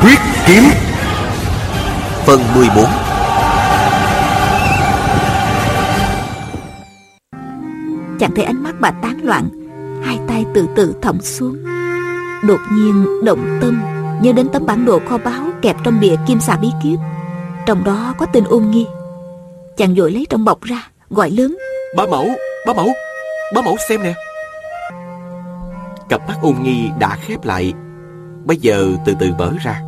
Huyết kiếm. Phần 14 Chẳng thấy ánh mắt bà tán loạn Hai tay từ từ thõng xuống. Đột nhiên động tâm Nhớ đến tấm bản đồ kho báu Kẹp trong bìa kim xà bí kíp. Trong đó có tên ôn nghi. Chàng vội lấy trong bọc ra Gọi lớn. Bá mẫu, bá mẫu, bá mẫu xem nè. Cặp mắt ôn nghi đã khép lại. Bây giờ từ từ mở ra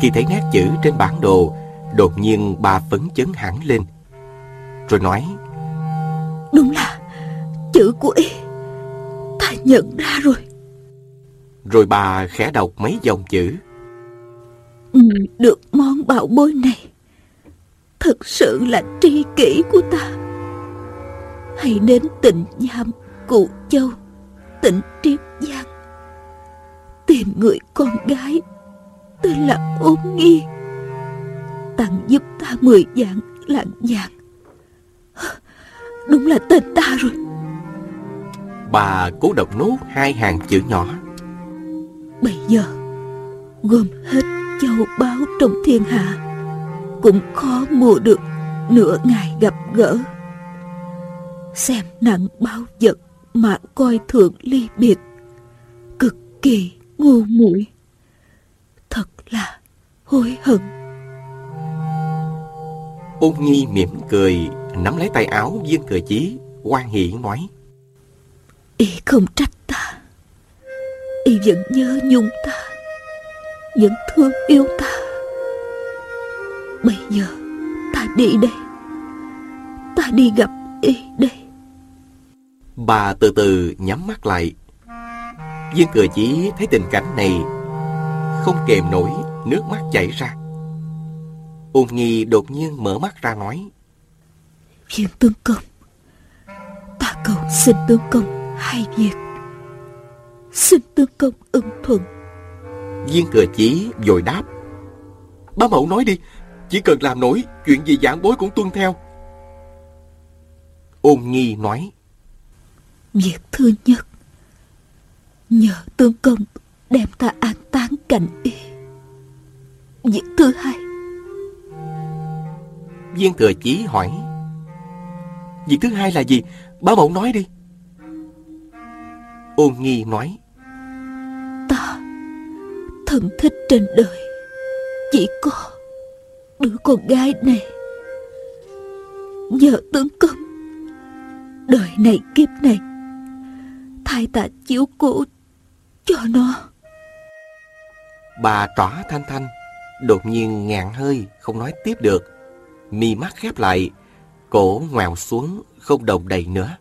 Khi thấy nét chữ trên bản đồ Đột nhiên bà phấn chấn hẳn lên. Rồi nói Đúng là chữ của y. Ta nhận ra rồi. Rồi bà khẽ đọc mấy dòng chữ. Người được món bảo bối này. Thật sự là tri kỷ của ta. Hãy đến tỉnh Nham, Cụ Châu, tỉnh Triết Giang. Tìm người con gái Tên là Ôn Nghi. Tặng giúp ta mười dạng lạng vàng Đúng là tên ta rồi. Bà cố đọc nốt hai hàng chữ nhỏ. Bây giờ Gom hết châu báu trong thiên hạ Cũng khó mua được Nửa ngày gặp gỡ. Xem nặng bao vật Mà coi thường ly biệt Cực kỳ ngu muội là hối hận. Ôn nghi mỉm cười Nắm lấy tay áo viên thừa chí quan hỷ nói. Y không trách ta. Y vẫn nhớ nhung ta. Vẫn thương yêu ta. Bây giờ ta đi đây. Ta đi gặp Y đây. Bà từ từ nhắm mắt lại. Viên thừa chí thấy tình cảnh này Không kềm nổi Nước mắt chảy ra. Ôn nghi đột nhiên mở mắt ra nói Viên tướng công Ta cầu xin tướng công hai việc. Xin tướng công ưng thuận. Viên thừa chí vội đáp Bá mẫu nói đi Chỉ cần làm nổi Chuyện gì giảng bối cũng tuân theo. Ôn nghi nói Việc thứ nhất Nhờ tướng công Đem ta an táng cạnh y. Việc thứ hai. Viên thừa chí hỏi Việc thứ hai là gì? Bá mẫu nói đi. Ôn nghi nói Ta Thân thích trên đời. Chỉ có Đứa con gái này. Nhờ tướng công Đời này kiếp này Thay ta chiếu cố Cho nó Bà trỏ thanh thanh Đột nhiên ngạn hơi Không nói tiếp được Mi mắt khép lại Cổ ngoèo xuống Không đồng đầy nữa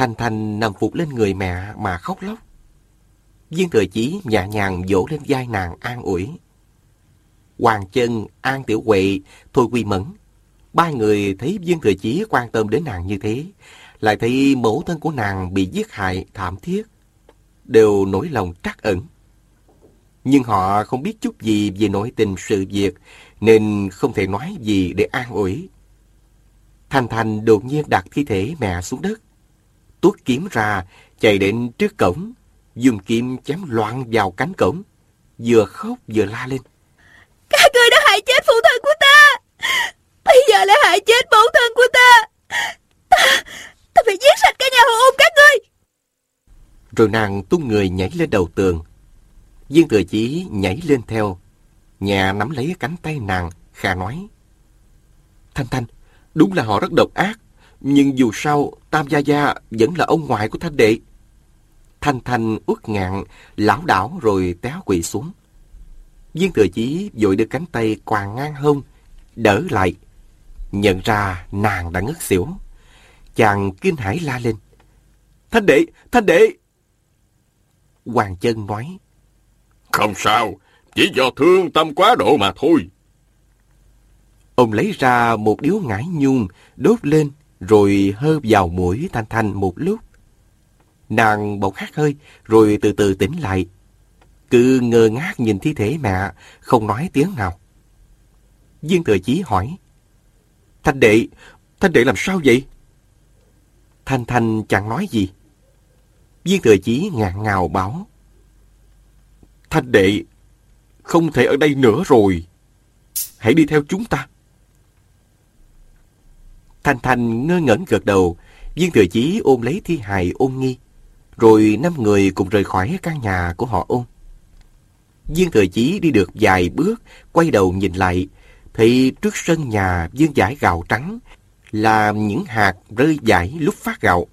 Thanh Thanh nằm phục lên người mẹ mà khóc lóc. Viên thừa chí nhẹ nhàng vỗ lên vai nàng an ủi. Hoàng chân, An Tiểu Huệ, Thôi Quy Mẫn. Ba người thấy viên thừa chí quan tâm đến nàng như thế, lại thấy mẫu thân của nàng bị giết hại thảm thiết, đều nỗi lòng trắc ẩn. Nhưng họ không biết chút gì về nội tình sự việc, nên không thể nói gì để an ủi. Thanh Thanh đột nhiên đặt thi thể mẹ xuống đất tuốt kiếm ra, chạy đến trước cổng, dùng kiếm chém loạn vào cánh cổng, vừa khóc vừa la lên. Các người đã hại chết phụ thân của ta, bây giờ lại hại chết mẫu thân của ta. Ta, ta phải giết sạch cả nhà họ ôm các ngươi. Rồi nàng tung người nhảy lên đầu tường. Viên thừa chí nhảy lên theo. Nhà nắm lấy cánh tay nàng, khà nói. Thanh Thanh, đúng là họ rất độc ác. Nhưng dù sao, Tam Gia Gia vẫn là ông ngoại của Thanh Đệ. Thanh Thanh uất ngạn, lão đảo rồi té quỵ xuống. Viên thừa chí vội đưa cánh tay quàng ngang hông, đỡ lại. Nhận ra nàng đã ngất xỉu. Chàng kinh hãi la lên. Thanh đệ, thanh đệ! Hoàng chân nói. Không sao, chỉ do thương tâm quá độ mà thôi. Ông lấy ra một điếu ngải nhung, đốt lên, rồi hơ vào mũi Thanh Thanh một lúc. Nàng bỗng hát hơi, rồi từ từ tỉnh lại. Cứ ngơ ngác nhìn thi thể mẹ, không nói tiếng nào. Viên Thừa Chí hỏi. Thanh đệ, Thanh đệ làm sao vậy? Thanh Thanh chẳng nói gì. Viên Thừa Chí ngạn ngào bảo. Thanh đệ, không thể ở đây nữa rồi. Hãy đi theo chúng ta. Thanh Thanh ngơ ngẩn gật đầu, Viên Thừa Chí ôm lấy thi hài ôn nghi, rồi năm người cùng rời khỏi căn nhà của họ ôn. Viên Thừa Chí đi được vài bước, quay đầu nhìn lại, thì trước sân nhà dương giải gạo trắng là những hạt rơi giải lúc phát gạo.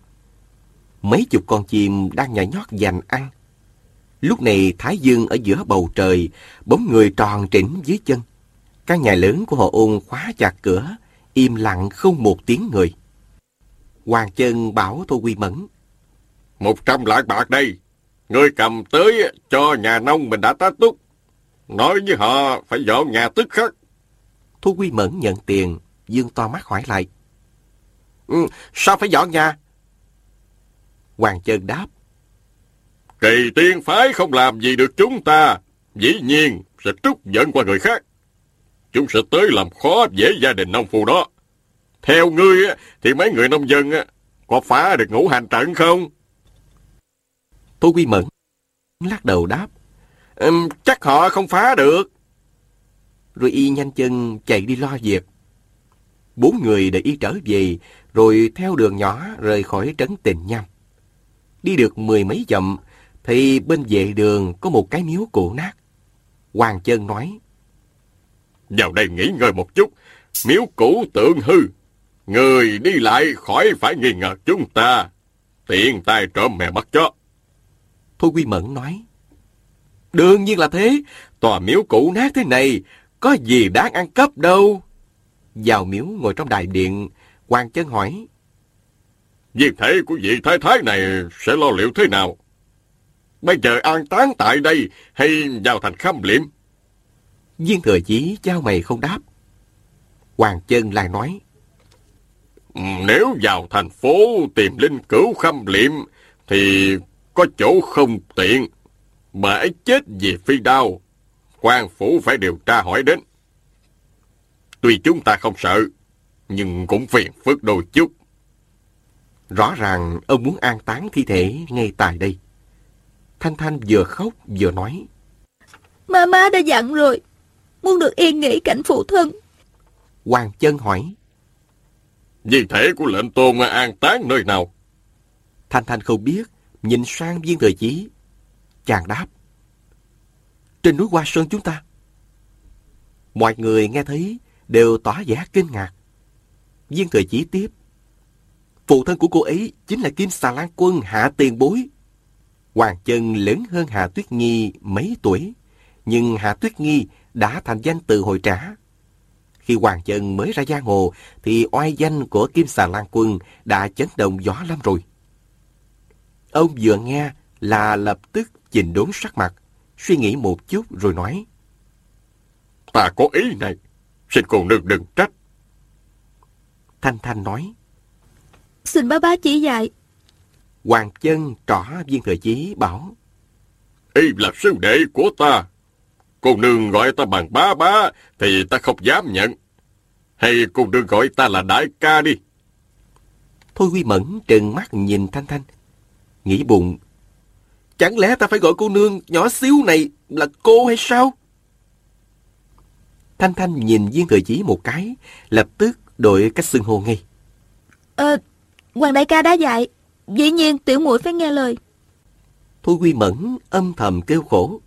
Mấy chục con chim đang nhảy nhót giành ăn. Lúc này Thái Dương ở giữa bầu trời, bóng người tròn trĩnh dưới chân. Căn nhà lớn của họ ôn khóa chặt cửa, im lặng không một tiếng người. Hoàng chân bảo Tô Quy Mẫn. Một trăm lạng bạc đây, ngươi cầm tới cho nhà nông mình đã tá túc. Nói với họ phải dọn nhà tức khắc. Thu Quy Mẫn nhận tiền, Dương to mắt hỏi lại. Ừ, sao phải dọn nhà? Hoàng Trân đáp. Kỳ tiên phái không làm gì được chúng ta, dĩ nhiên sẽ trút giận qua người khác. Chúng sẽ tới làm khó dễ gia đình nông phu đó. Theo ngươi thì mấy người nông dân có phá được ngũ hành trận không? Tô Quy Mẫn lắc đầu đáp. Um, chắc họ không phá được. Rồi y nhanh chân chạy đi lo việc. Bốn người để y trở về, rồi theo đường nhỏ rời khỏi trấn tình nham. Đi được mười mấy dặm, thì bên vệ đường có một cái miếu cổ nát. Hoàng chân nói. Vào đây nghỉ ngơi một chút, miếu cũ tượng hư. Người đi lại khỏi phải nghi ngờ chúng ta. Tiện tay trộm mè bắt chó. Thôi Quy Mẫn nói. Đương nhiên là thế. Tòa miếu cũ nát thế này, có gì đáng ăn cắp đâu. Vào miếu ngồi trong đại điện, Hoàng chân hỏi. Việc thể của vị thái thái này sẽ lo liệu thế nào? Bây giờ an táng tại đây hay vào thành khâm liệm? Viên thừa chí trao mày không đáp. Hoàng chân lại nói. Nếu vào thành phố tìm linh cửu khâm liệm thì có chỗ không tiện. Mà ấy chết vì phi đao. quan phủ phải điều tra hỏi đến. Tuy chúng ta không sợ, nhưng cũng phiền phức đôi chút. Rõ ràng ông muốn an táng thi thể ngay tại đây. Thanh Thanh vừa khóc vừa nói. Má đã dặn rồi, muốn được yên nghỉ cảnh phụ thân. Hoàng chân hỏi. Di thể của lệnh tôn an táng nơi nào? Thanh Thanh không biết, nhìn sang viên thời chí. Chàng đáp. Trên núi Hoa Sơn chúng ta. Mọi người nghe thấy đều tỏ vẻ kinh ngạc. Viên thời chí tiếp. Phụ thân của cô ấy chính là Kim Xà Lan Quân Hạ Tiền Bối. Hoàng Chân lớn hơn Hạ Tuyết Nhi mấy tuổi, nhưng Hạ Tuyết Nhi đã thành danh từ hồi trả. Khi Hoàng Chân mới ra giang hồ, thì oai danh của Kim Xà Lan Quân đã chấn động gió lắm rồi. Ông vừa nghe là lập tức chỉnh đốn sắc mặt, suy nghĩ một chút rồi nói. Ta có ý này, xin cô nương đừng trách. Thanh Thanh nói. Xin bá bá chỉ dạy. Hoàng chân trỏ viên thừa chí bảo. Y là sư đệ của ta. Cô nương gọi ta bằng bá bá thì ta không dám nhận. Hay cô nương gọi ta là đại ca đi. Thôi Huy Mẫn trừng mắt nhìn Thanh Thanh. Nghĩ bụng. Chẳng lẽ ta phải gọi cô nương nhỏ xíu này là cô hay sao? Thanh Thanh nhìn viên thừa chí một cái, lập tức đổi cách xưng hô ngay. Ờ, Hoàng đại ca đã dạy, dĩ nhiên tiểu muội phải nghe lời. Thôi Quy Mẫn âm thầm kêu khổ.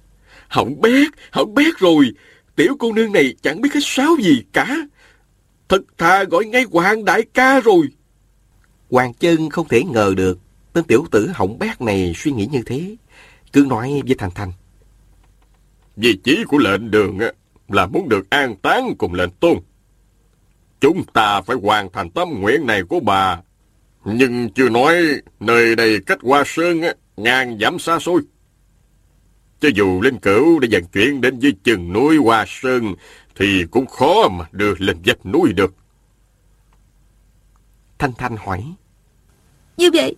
Hỏng bét, hỏng bét rồi, tiểu cô nương này chẳng biết cái sáo gì cả. Thật thà gọi ngay Hoàng đại ca rồi. Hoàng chân không thể ngờ được tên tiểu tử hỏng bét này suy nghĩ như thế. Cứ nói với Thanh Thanh. Vì chí của lệnh đường là muốn được an táng cùng lệnh tôn. Chúng ta phải hoàn thành tâm nguyện này của bà. Nhưng chưa nói nơi đây cách Hoa Sơn ngàn dặm xa xôi. cho dù linh cửu đã vận chuyển đến dưới chân núi Hoa Sơn, thì cũng khó mà đưa lên vách núi được. Thanh Thanh hỏi. Như vậy,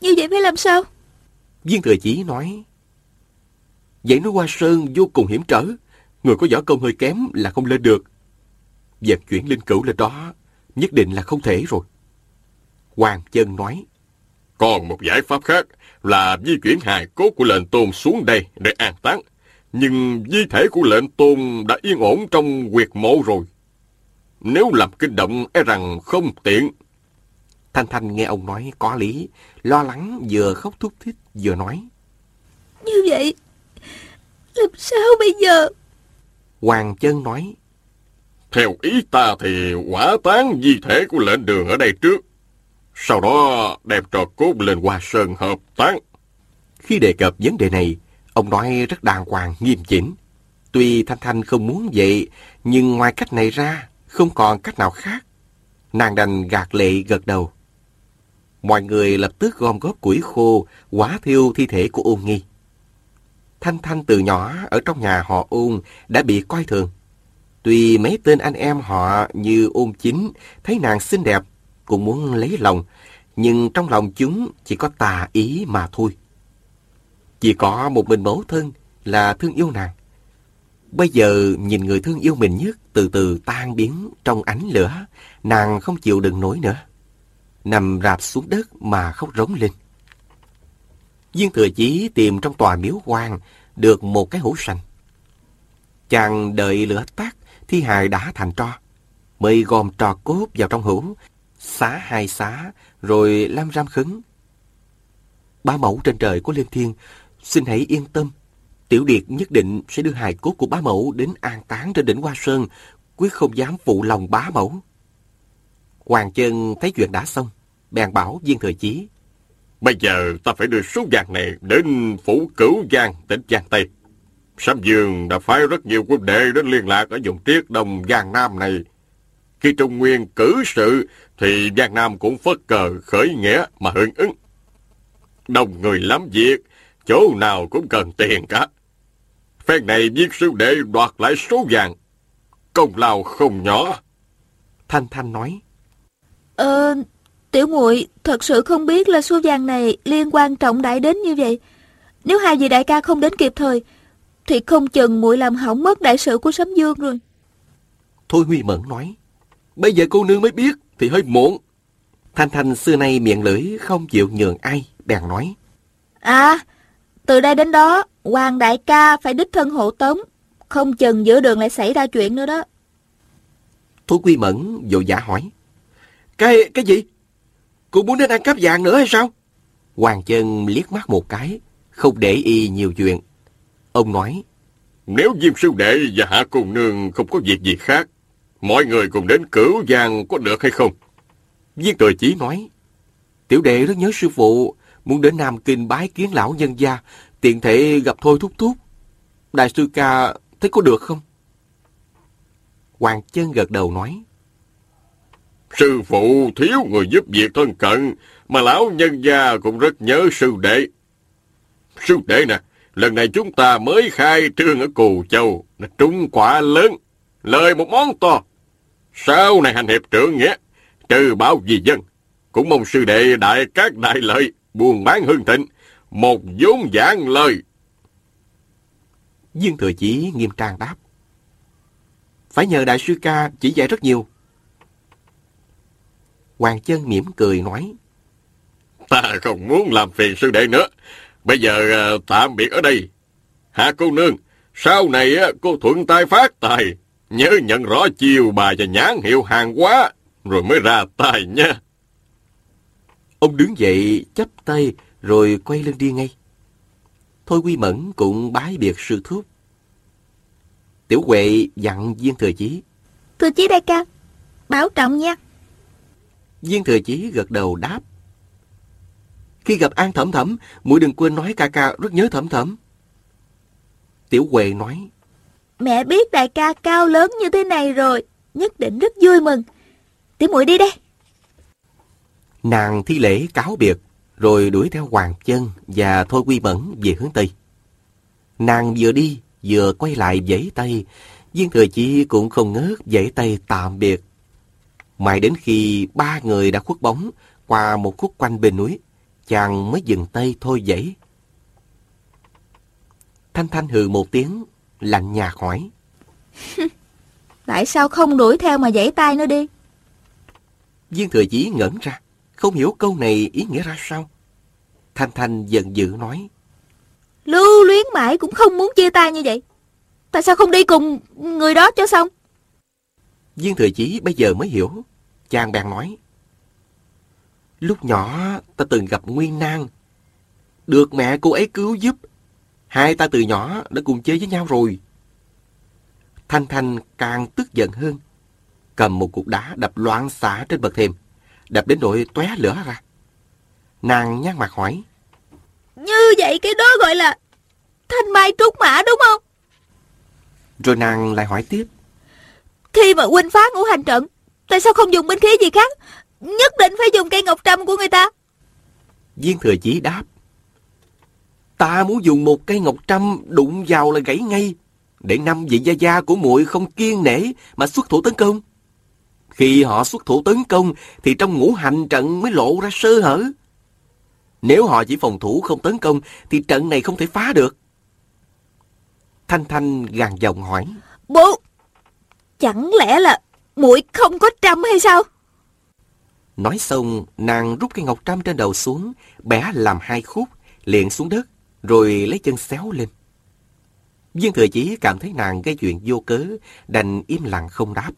như vậy phải làm sao? Viên Thừa Chí nói. Dãy núi Hoa Sơn vô cùng hiểm trở. Người có võ công hơi kém là không lên được. Vận chuyển linh cửu lên đó nhất định là không thể rồi. Hoàng Chân nói. Còn một giải pháp khác là di chuyển hài cốt của lệnh tôn xuống đây để an táng. Nhưng di thể của lệnh tôn đã yên ổn trong quyệt mộ rồi. Nếu làm kinh động e rằng không tiện. Thanh Thanh nghe ông nói có lý, lo lắng vừa khóc thúc thích vừa nói. Như vậy, làm sao bây giờ? Hoàng Chân nói. Theo ý ta thì quả tán di thể của lệnh đường ở đây trước. Sau đó đem trò cốt lên Hoa Sơn hợp tán. Khi đề cập vấn đề này, ông nói rất đàng hoàng, nghiêm chỉnh. Tuy Thanh Thanh không muốn vậy, nhưng ngoài cách này ra, không còn cách nào khác. Nàng đành gạt lệ gật đầu. Mọi người lập tức gom góp củi khô, quá thiêu thi thể của ôn nghi. Thanh Thanh từ nhỏ ở trong nhà họ ôn đã bị coi thường. Tuy mấy tên anh em họ như ôn chính thấy nàng xinh đẹp, cũng muốn lấy lòng, nhưng trong lòng chúng chỉ có tà ý mà thôi. Chỉ có một mình mẫu thân là thương yêu nàng. Bây giờ nhìn người thương yêu mình nhất từ từ tan biến trong ánh lửa, nàng không chịu đựng nổi nữa. Nằm rạp xuống đất mà khóc rống lên. Viên thừa chí tìm trong tòa miếu quan được một cái hũ sành. Chàng đợi lửa tắt, thi hài đã thành tro. Mới gom trò cốt vào trong hũ, xá hai xá, rồi lam ram khấn. Ba mẫu trên trời của liên Thiên, xin hãy yên tâm. Tiểu Điệt nhất định sẽ đưa hài cốt của bá mẫu đến an táng trên đỉnh Hoa Sơn, quyết không dám phụ lòng bá mẫu. Hoàng chân thấy chuyện đã xong, bèn bảo viên thời chí. Bây giờ ta phải đưa số vàng này đến phủ cửu giang tỉnh Giang Tây. Sâm Dương đã phái rất nhiều quân đệ đến liên lạc ở vùng triết đông Giang Nam này. Khi Trung Nguyên cử sự thì Giang Nam cũng phất cờ khởi nghĩa mà hưởng ứng. Đông người lắm việc, chỗ nào cũng cần tiền cả. Phen này viết sư đệ đoạt lại số vàng. Công lao không nhỏ. Thanh Thanh nói. Ờ, tiểu muội thật sự không biết là số vàng này liên quan trọng đại đến như vậy. Nếu hai vị đại ca không đến kịp thời, thì không chừng muội làm hỏng mất đại sự của Sấm Dương rồi. Thôi Huy Mẫn nói. Bây giờ cô nương mới biết thì hơi muộn. Thanh Thanh xưa nay miệng lưỡi không chịu nhường ai, bèn nói. À, từ đây đến đó, Hoàng đại ca phải đích thân hộ tống. Không chừng giữa đường lại xảy ra chuyện nữa đó. Thôi Quy Mẫn vội vã hỏi. Cái, cái gì? Cô muốn đến ăn cắp vàng nữa hay sao? Hoàng chân liếc mắt một cái, không để y nhiều chuyện. Ông nói. Nếu Diêm Sư Đệ và Hạ Cùng Nương không có việc gì khác, mọi người cùng đến cửu giang có được hay không? Viên Thừa Chí nói. Tiểu đệ rất nhớ sư phụ, muốn đến Nam Kinh bái kiến lão nhân gia, tiện thể gặp thôi thúc thúc. Đại sư ca thấy có được không? Hoàng chân gật đầu nói. Sư phụ thiếu người giúp việc thân cận, mà lão nhân gia cũng rất nhớ sư đệ. Sư đệ nè, lần này chúng ta mới khai trương ở Cù Châu, là trúng quả lớn, lời một món to. Sau này hành hiệp trưởng nghĩa, trừ bảo vì dân, cũng mong sư đệ đại các đại lợi, buôn bán hương thịnh, một vốn giảng lời. Dương Thừa Chí nghiêm trang đáp. Phải nhờ đại sư ca chỉ dạy rất nhiều. Hoàng chân mỉm cười nói. Ta không muốn làm phiền sư đệ nữa. Bây giờ à, tạm biệt ở đây. Hạ cô nương, sau này cô thuận tay phát tài. Nhớ nhận rõ chiều bài và nhãn hiệu hàng hóa, rồi mới ra tài nha. Ông đứng dậy, chấp tay, rồi quay lưng đi ngay. Thôi Quy Mẫn cũng bái biệt sư thúc. Tiểu Huệ dặn Viên Thừa Chí. Thừa Chí đại ca, bảo trọng nha. Viên Thừa Chí gật đầu đáp. Khi gặp An Thẩm Thẩm, muội đừng quên nói ca ca rất nhớ Thẩm Thẩm. Tiểu Huệ nói. Mẹ biết đại ca cao lớn như thế này rồi, nhất định rất vui mừng. Tiểu muội đi đây. Nàng thi lễ cáo biệt, rồi đuổi theo Hoàng Chân và Thôi Quy Mẫn về hướng Tây. Nàng vừa đi, vừa quay lại giãy tay. Viên thừa chi cũng không ngớt giãy tay tạm biệt. Mãi đến khi ba người đã khuất bóng qua một khúc quanh bên núi, chàng mới dừng tay thôi giãy. Thanh Thanh hừ một tiếng, lạnh nhạt hỏi. Tại sao không đuổi theo mà giãy tay nó đi? Viên thừa chí ngẩn ra, không hiểu câu này ý nghĩa ra sao. Thanh Thanh giận dữ nói. Lưu luyến mãi cũng không muốn chia tay như vậy. Tại sao không đi cùng người đó cho xong? Viên thừa chí bây giờ mới hiểu. Chàng bèn nói. Lúc nhỏ ta từng gặp Nguyên Nang. Được mẹ cô ấy cứu giúp. Hai ta từ nhỏ đã cùng chơi với nhau rồi. Thanh Thanh càng tức giận hơn. Cầm một cục đá đập loạn xả trên bậc thềm. Đập đến nỗi tóe lửa ra. Nàng nhăn mặt hỏi. Như vậy cái đó gọi là thanh mai trúc mã đúng không? Rồi nàng lại hỏi tiếp. Khi mà huynh phá ngũ hành trận, tại sao không dùng binh khí gì khác? Nhất định phải dùng cây ngọc trâm của người ta. Viên thừa chí đáp. Ta muốn dùng một cây ngọc trâm đụng vào là gãy ngay, để năm vị gia gia của muội không kiên nể mà xuất thủ tấn công. Khi họ xuất thủ tấn công thì trong ngũ hành trận mới lộ ra sơ hở. Nếu họ chỉ phòng thủ không tấn công thì trận này không thể phá được. Thanh Thanh gàn giọng hỏi. Bố, chẳng lẽ là muội không có trăm hay sao? Nói xong, nàng rút cây ngọc trăm trên đầu xuống, bẻ làm hai khúc, liền xuống đất, rồi lấy chân xéo lên. Viên thừa chí cảm thấy nàng gây chuyện vô cớ, đành im lặng không đáp.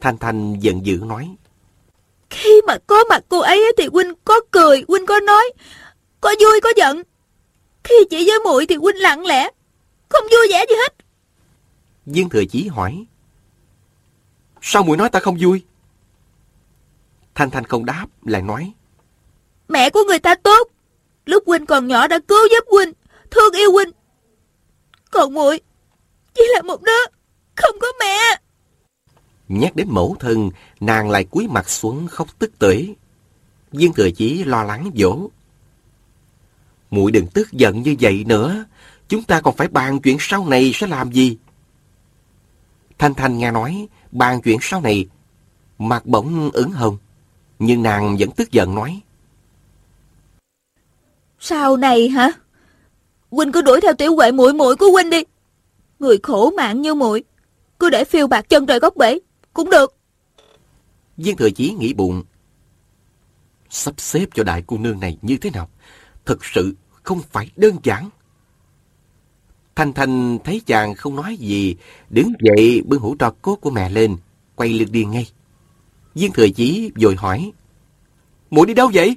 Thanh Thanh giận dữ nói. Khi mà có mặt cô ấy thì huynh có cười, huynh có nói, có vui có giận. Khi chỉ với muội thì huynh lặng lẽ, không vui vẻ gì hết. Viên thừa chí hỏi. Sao muội nói ta không vui? Thanh Thanh không đáp, lại nói. Mẹ của người ta tốt, lúc huynh còn nhỏ đã cứu giúp huynh, thương yêu huynh. Còn muội chỉ là một đứa không có mẹ. Nhắc đến mẫu thân, nàng lại cúi mặt xuống khóc tức tưởi. Viên thừa chí lo lắng dỗ. muội đừng tức giận như vậy nữa. Chúng ta còn phải bàn chuyện sau này sẽ làm gì. Thanh Thanh nghe nói, bàn chuyện sau này, mặt bỗng ửng hồng. Nhưng nàng vẫn tức giận nói. Sau này hả? Huynh cứ đuổi theo tiểu huệ muội muội của huynh đi. Người khổ mạng như muội, cứ để phiêu bạc chân trời góc bể cũng được. Viên thừa chí nghĩ bụng. Sắp xếp cho đại cô nương này như thế nào? Thực sự không phải đơn giản. Thanh Thanh thấy chàng không nói gì, đứng dậy bưng hũ trò cốt của mẹ lên, quay lưng đi ngay. Viên thừa chí vội hỏi. muội đi đâu vậy?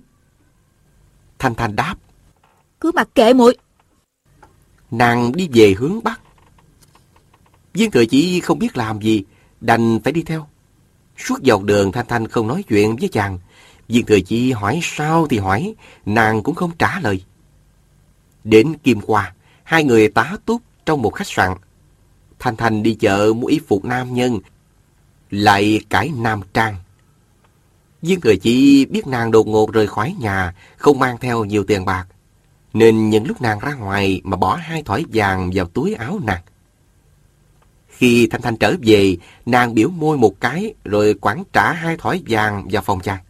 Thanh Thanh đáp. Cứ mặc kệ muội. Nàng đi về hướng Bắc. Viên thừa chỉ không biết làm gì, đành phải đi theo. Suốt dọc đường Thanh Thanh không nói chuyện với chàng. Viên thừa chỉ hỏi sao thì hỏi, nàng cũng không trả lời. Đến Kim Hoa, hai người tá túc trong một khách sạn. Thanh Thanh đi chợ mua y phục nam nhân, lại cải nam trang. Viên thừa chỉ biết nàng đột ngột rời khỏi nhà, không mang theo nhiều tiền bạc. Nên những lúc nàng ra ngoài mà bỏ hai thỏi vàng vào túi áo nàng. Khi Thanh Thanh trở về, nàng biểu môi một cái rồi quẳng trả hai thỏi vàng vào phòng chàng.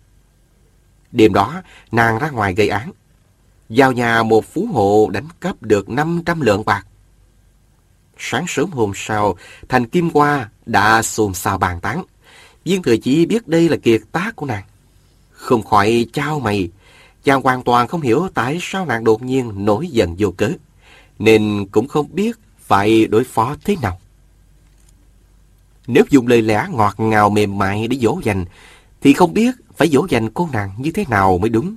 Đêm đó, nàng ra ngoài gây án. Vào nhà một phú hộ đánh cắp được 500 lượng bạc. Sáng sớm hôm sau, Thành Kim Hoa đã xôn xao bàn tán. Viên thừa chỉ biết đây là kiệt tác của nàng. Không khỏi trao mày, chàng hoàn toàn không hiểu tại sao nàng đột nhiên nổi giận vô cớ, nên cũng không biết phải đối phó thế nào. Nếu dùng lời lẽ ngọt ngào mềm mại để dỗ dành, thì không biết phải dỗ dành cô nàng như thế nào mới đúng.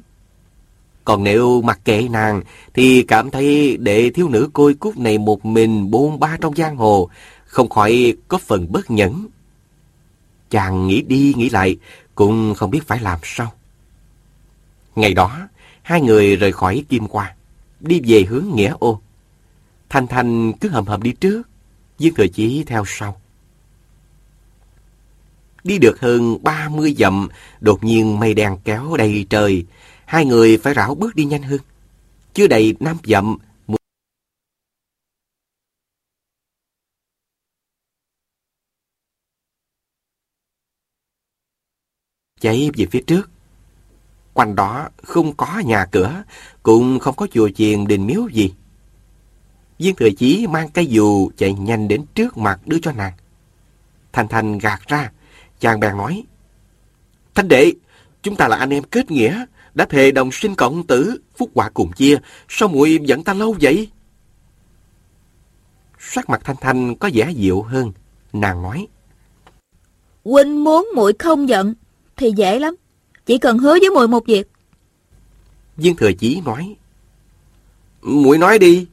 Còn nếu mặc kệ nàng, thì cảm thấy để thiếu nữ côi cút này một mình bôn ba trong giang hồ, không khỏi có phần bất nhẫn. Chàng nghĩ đi nghĩ lại, cũng không biết phải làm sao. Ngày đó, hai người rời khỏi Kim Qua, đi về hướng Nghĩa Ô. Thanh Thanh cứ hầm hầm đi trước, Dương Thừa Chí theo sau. Đi được hơn 30 dặm, đột nhiên mây đen kéo đầy trời, hai người phải rảo bước đi nhanh hơn. Chưa đầy 5 dặm, cháy về phía trước. Quanh đó không có nhà cửa, cũng không có chùa chiền đình miếu gì. Viên thừa chí mang cây dù chạy nhanh đến trước mặt đưa cho nàng. Thanh Thanh gạt ra, chàng bèn nói. Thanh đệ, chúng ta là anh em kết nghĩa, đã thề đồng sinh cộng tử, phúc quả cùng chia, sao muội giận ta lâu vậy? Sắc mặt Thanh Thanh có vẻ dịu hơn, nàng nói. Huynh muốn muội không giận thì dễ lắm, chỉ cần hứa với muội một việc. Viên Thừa Chí nói. muội nói đi,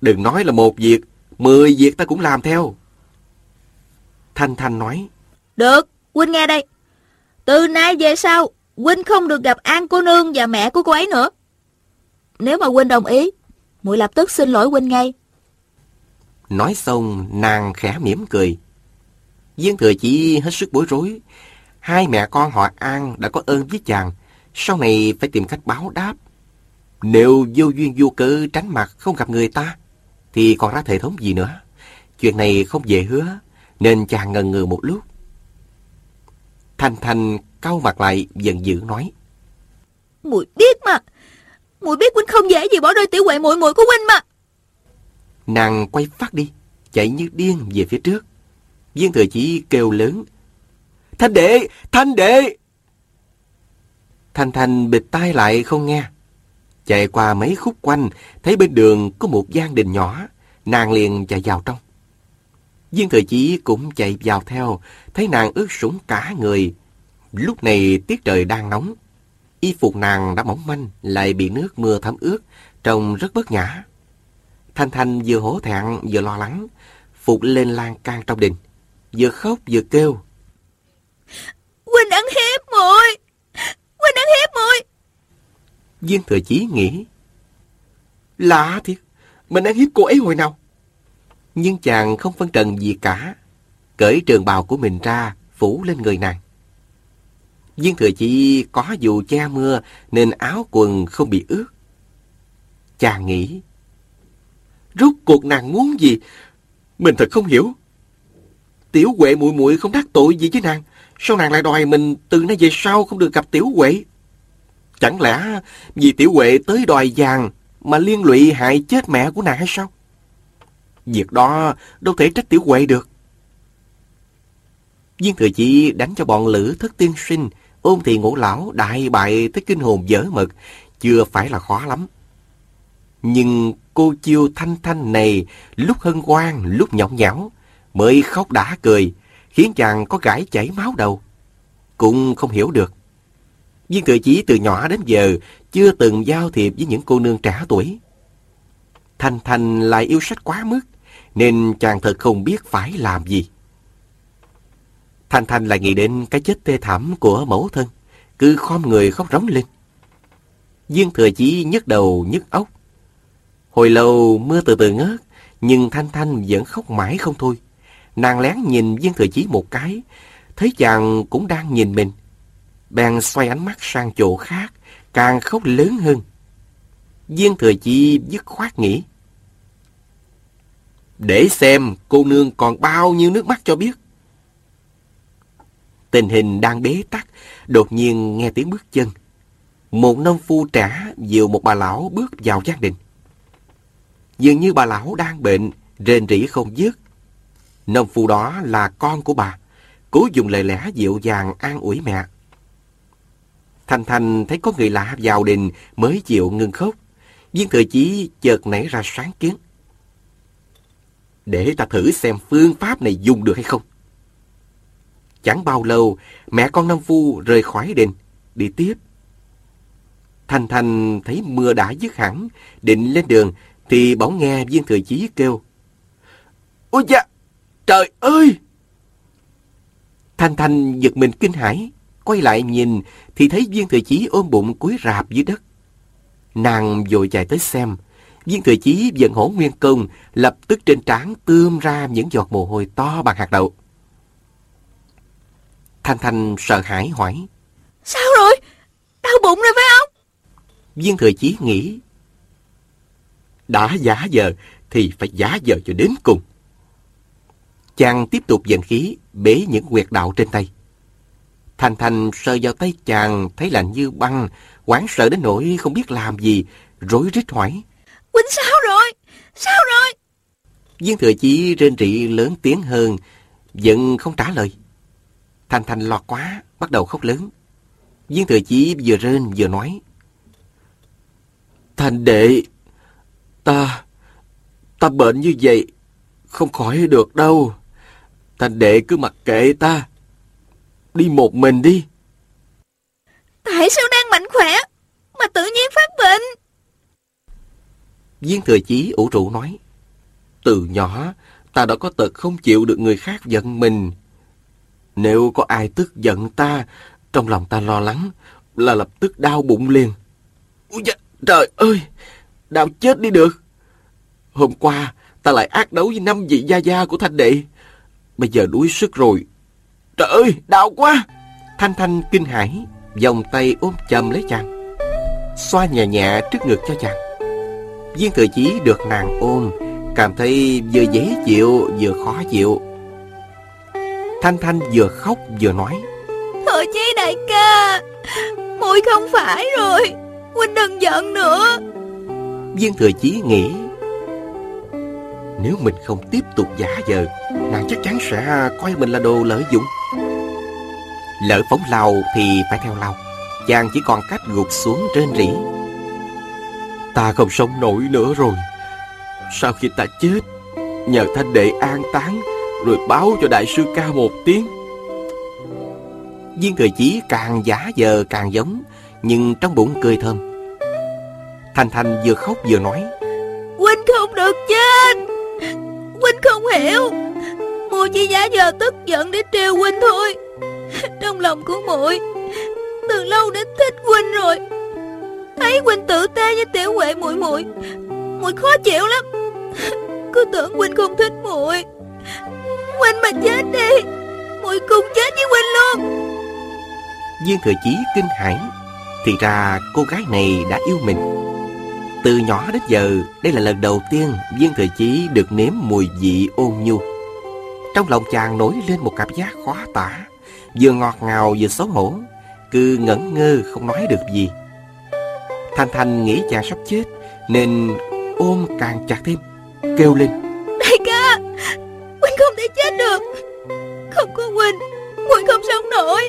đừng nói là một việc, mười việc ta cũng làm theo. Thanh Thanh nói. Được, Huynh nghe đây. Từ nay về sau, Huynh không được gặp An cô nương và mẹ của cô ấy nữa. Nếu mà Huynh đồng ý, muội lập tức xin lỗi Huynh ngay. Nói xong, nàng khẽ mỉm cười. Viên thừa chỉ hết sức bối rối. Hai mẹ con họ An đã có ơn với chàng, sau này phải tìm cách báo đáp. Nếu vô duyên vô cớ tránh mặt không gặp người ta, thì còn ra thể thống gì nữa. Chuyện này không dễ hứa, nên chàng ngần ngừ một lúc. Thanh Thanh cau mặt lại giận dữ nói. Muội biết mà, muội biết huynh không dễ gì bỏ rơi tiểu huệ muội muội của huynh mà. Nàng quay phát đi, chạy như điên về phía trước. Viên thừa chỉ kêu lớn. Thanh đệ! Thanh đệ! Thanh Thanh bịt tai lại không nghe. Chạy qua mấy khúc quanh, thấy bên đường có một gian đình nhỏ, nàng liền chạy vào trong. Viên thời chí cũng chạy vào theo, thấy nàng ướt sũng cả người. Lúc này tiết trời đang nóng. Y phục nàng đã mỏng manh, lại bị nước mưa thấm ướt, trông rất bất nhã. Thanh Thanh vừa hổ thẹn vừa lo lắng, phục lên lan can trong đình, vừa khóc vừa kêu. Muội, Huynh đang hiếp muội. Viên thừa chí nghĩ, lạ thiệt, mình đang hiếp cô ấy hồi nào? Nhưng chàng không phân trần gì cả, cởi trường bào của mình ra, phủ lên người nàng. Viên thừa chỉ có dù che mưa nên áo quần không bị ướt. Chàng nghĩ, rốt cuộc nàng muốn gì? Mình thật không hiểu. Tiểu Huệ muội muội không đắc tội gì với nàng, sao nàng lại đòi mình từ nay về sau không được gặp Tiểu Huệ? Chẳng lẽ vì Tiểu Huệ tới đòi vàng mà liên lụy hại chết mẹ của nàng hay sao? Việc đó đâu thể trách Tiểu Huệ được. Viên thừa chỉ đánh cho bọn lữ thất tiên sinh, ôn thì ngũ lão đại bại tới kinh hồn dở mực, chưa phải là khó lắm. Nhưng cô chiêu thanh thanh này lúc hân hoan, lúc nhõng nhẽo, mới khóc đã cười, khiến chàng có gãi chảy máu đầu. Cũng không hiểu được. Viên thừa chí từ nhỏ đến giờ chưa từng giao thiệp với những cô nương trẻ tuổi. Thanh Thanh lại yêu sách quá mức, nên chàng thật không biết phải làm gì. Thanh Thanh lại nghĩ đến cái chết thê thảm của mẫu thân, cứ khom người khóc rống lên. Viên Thừa Chí nhức đầu nhức óc. Hồi lâu mưa từ từ ngớt, nhưng Thanh Thanh vẫn khóc mãi không thôi. Nàng lén nhìn viên Thừa Chí một cái, thấy chàng cũng đang nhìn mình. Bèn xoay ánh mắt sang chỗ khác, càng khóc lớn hơn. viên Thừa Chí dứt khoát nghĩ. Để xem cô nương còn bao nhiêu nước mắt cho biết. Tình hình đang bế tắc, đột nhiên nghe tiếng bước chân. Một nông phu trẻ dìu một bà lão bước vào gia đình. Dường như bà lão đang bệnh, rên rỉ không dứt. Nông phu đó là con của bà, cố dùng lời lẽ dịu dàng an ủi mẹ. Thanh Thanh thấy có người lạ vào đình mới chịu ngưng khóc. Viên thừa chí chợt nảy ra sáng kiến. Để ta thử xem phương pháp này dùng được hay không. Chẳng bao lâu, mẹ con Nam Phu rời khỏi đình, đi tiếp. Thanh Thanh thấy mưa đã dứt hẳn, định lên đường, thì bỗng nghe viên thừa chí kêu. Ôi da, trời ơi! Thanh Thanh giật mình kinh hãi, quay lại nhìn thì thấy viên thừa chí ôm bụng cúi rạp dưới đất. Nàng vội chạy tới xem, viên thừa chí vận hổ nguyên công, lập tức trên trán tươm ra những giọt mồ hôi to bằng hạt đậu. Thanh Thanh sợ hãi hỏi. Sao rồi? Đau bụng rồi phải không? Viên Thừa Chí nghĩ. Đã giả giờ thì phải giả giờ cho đến cùng. Chàng tiếp tục dần khí bế những quyệt đạo trên tay. Thanh Thanh sờ vào tay chàng, thấy lạnh như băng, hoảng sợ đến nỗi không biết làm gì, rối rít hỏi. Huynh sao rồi? Sao rồi? Viên thừa chí rên rỉ lớn tiếng hơn, vẫn không trả lời. Thanh Thanh lo quá, bắt đầu khóc lớn. Viên thừa chí vừa rên vừa nói. Thành đệ, ta, ta bệnh như vậy, không khỏi được đâu. Thành đệ cứ mặc kệ ta, đi một mình đi. Tại sao đang mạnh khỏe, mà tự nhiên phát bệnh? Viên thừa chí ủ rũ nói. Từ nhỏ, ta đã có tật không chịu được người khác giận mình. Nếu có ai tức giận ta, trong lòng ta lo lắng, là lập tức đau bụng liền. Da, trời ơi, đau chết đi được. Hôm qua, ta lại ác đấu với năm vị gia gia của Thanh Đệ. Bây giờ đuối sức rồi. Trời ơi, đau quá. Thanh Thanh kinh hãi, vòng tay ôm chầm lấy chàng. Xoa nhẹ nhẹ trước ngực cho chàng. Viên thừa chí được nàng ôm, cảm thấy vừa dễ chịu vừa khó chịu. Thanh Thanh vừa khóc vừa nói. Thôi chí đại ca, muội không phải rồi, huynh đừng giận nữa. Viên thừa chí nghĩ nếu mình không tiếp tục giả vờ, Nàng chắc chắn sẽ coi mình là đồ lợi dụng. Lỡ phóng lao thì phải theo lao. Chàng chỉ còn cách gục xuống trên rỉ. Ta không sống nổi nữa rồi. Sau khi ta chết, Nhờ thanh đệ an táng, Rồi báo cho đại sư ca một tiếng. Viên thời chí càng giả giờ càng giống, Nhưng trong bụng cười thơm. Thanh Thanh vừa khóc vừa nói Huynh không được chết! Huynh không hiểu. Muội chỉ giả giờ tức giận để trêu huynh thôi. Trong lòng của muội, Từ lâu đã thích huynh rồi. Thấy huynh tự tê với tiểu huệ muội muội muội khó chịu lắm. Cứ tưởng huynh không thích muội. Huynh mà chết đi, muội cùng chết với huynh luôn. Viên thừa chí kinh hãi, Thì ra cô gái này đã yêu mình. Từ nhỏ đến giờ Đây là lần đầu tiên Viên thừa chí được nếm mùi vị ôn nhu. Trong lòng chàng nổi lên một cảm giác khó tả Vừa ngọt ngào vừa xấu hổ Cứ ngẩn ngơ không nói được gì. Thanh Thanh nghĩ chàng sắp chết Nên ôm càng chặt thêm Kêu lên. Đại ca Huynh không thể chết được. Không có Huynh Muội không sống nổi.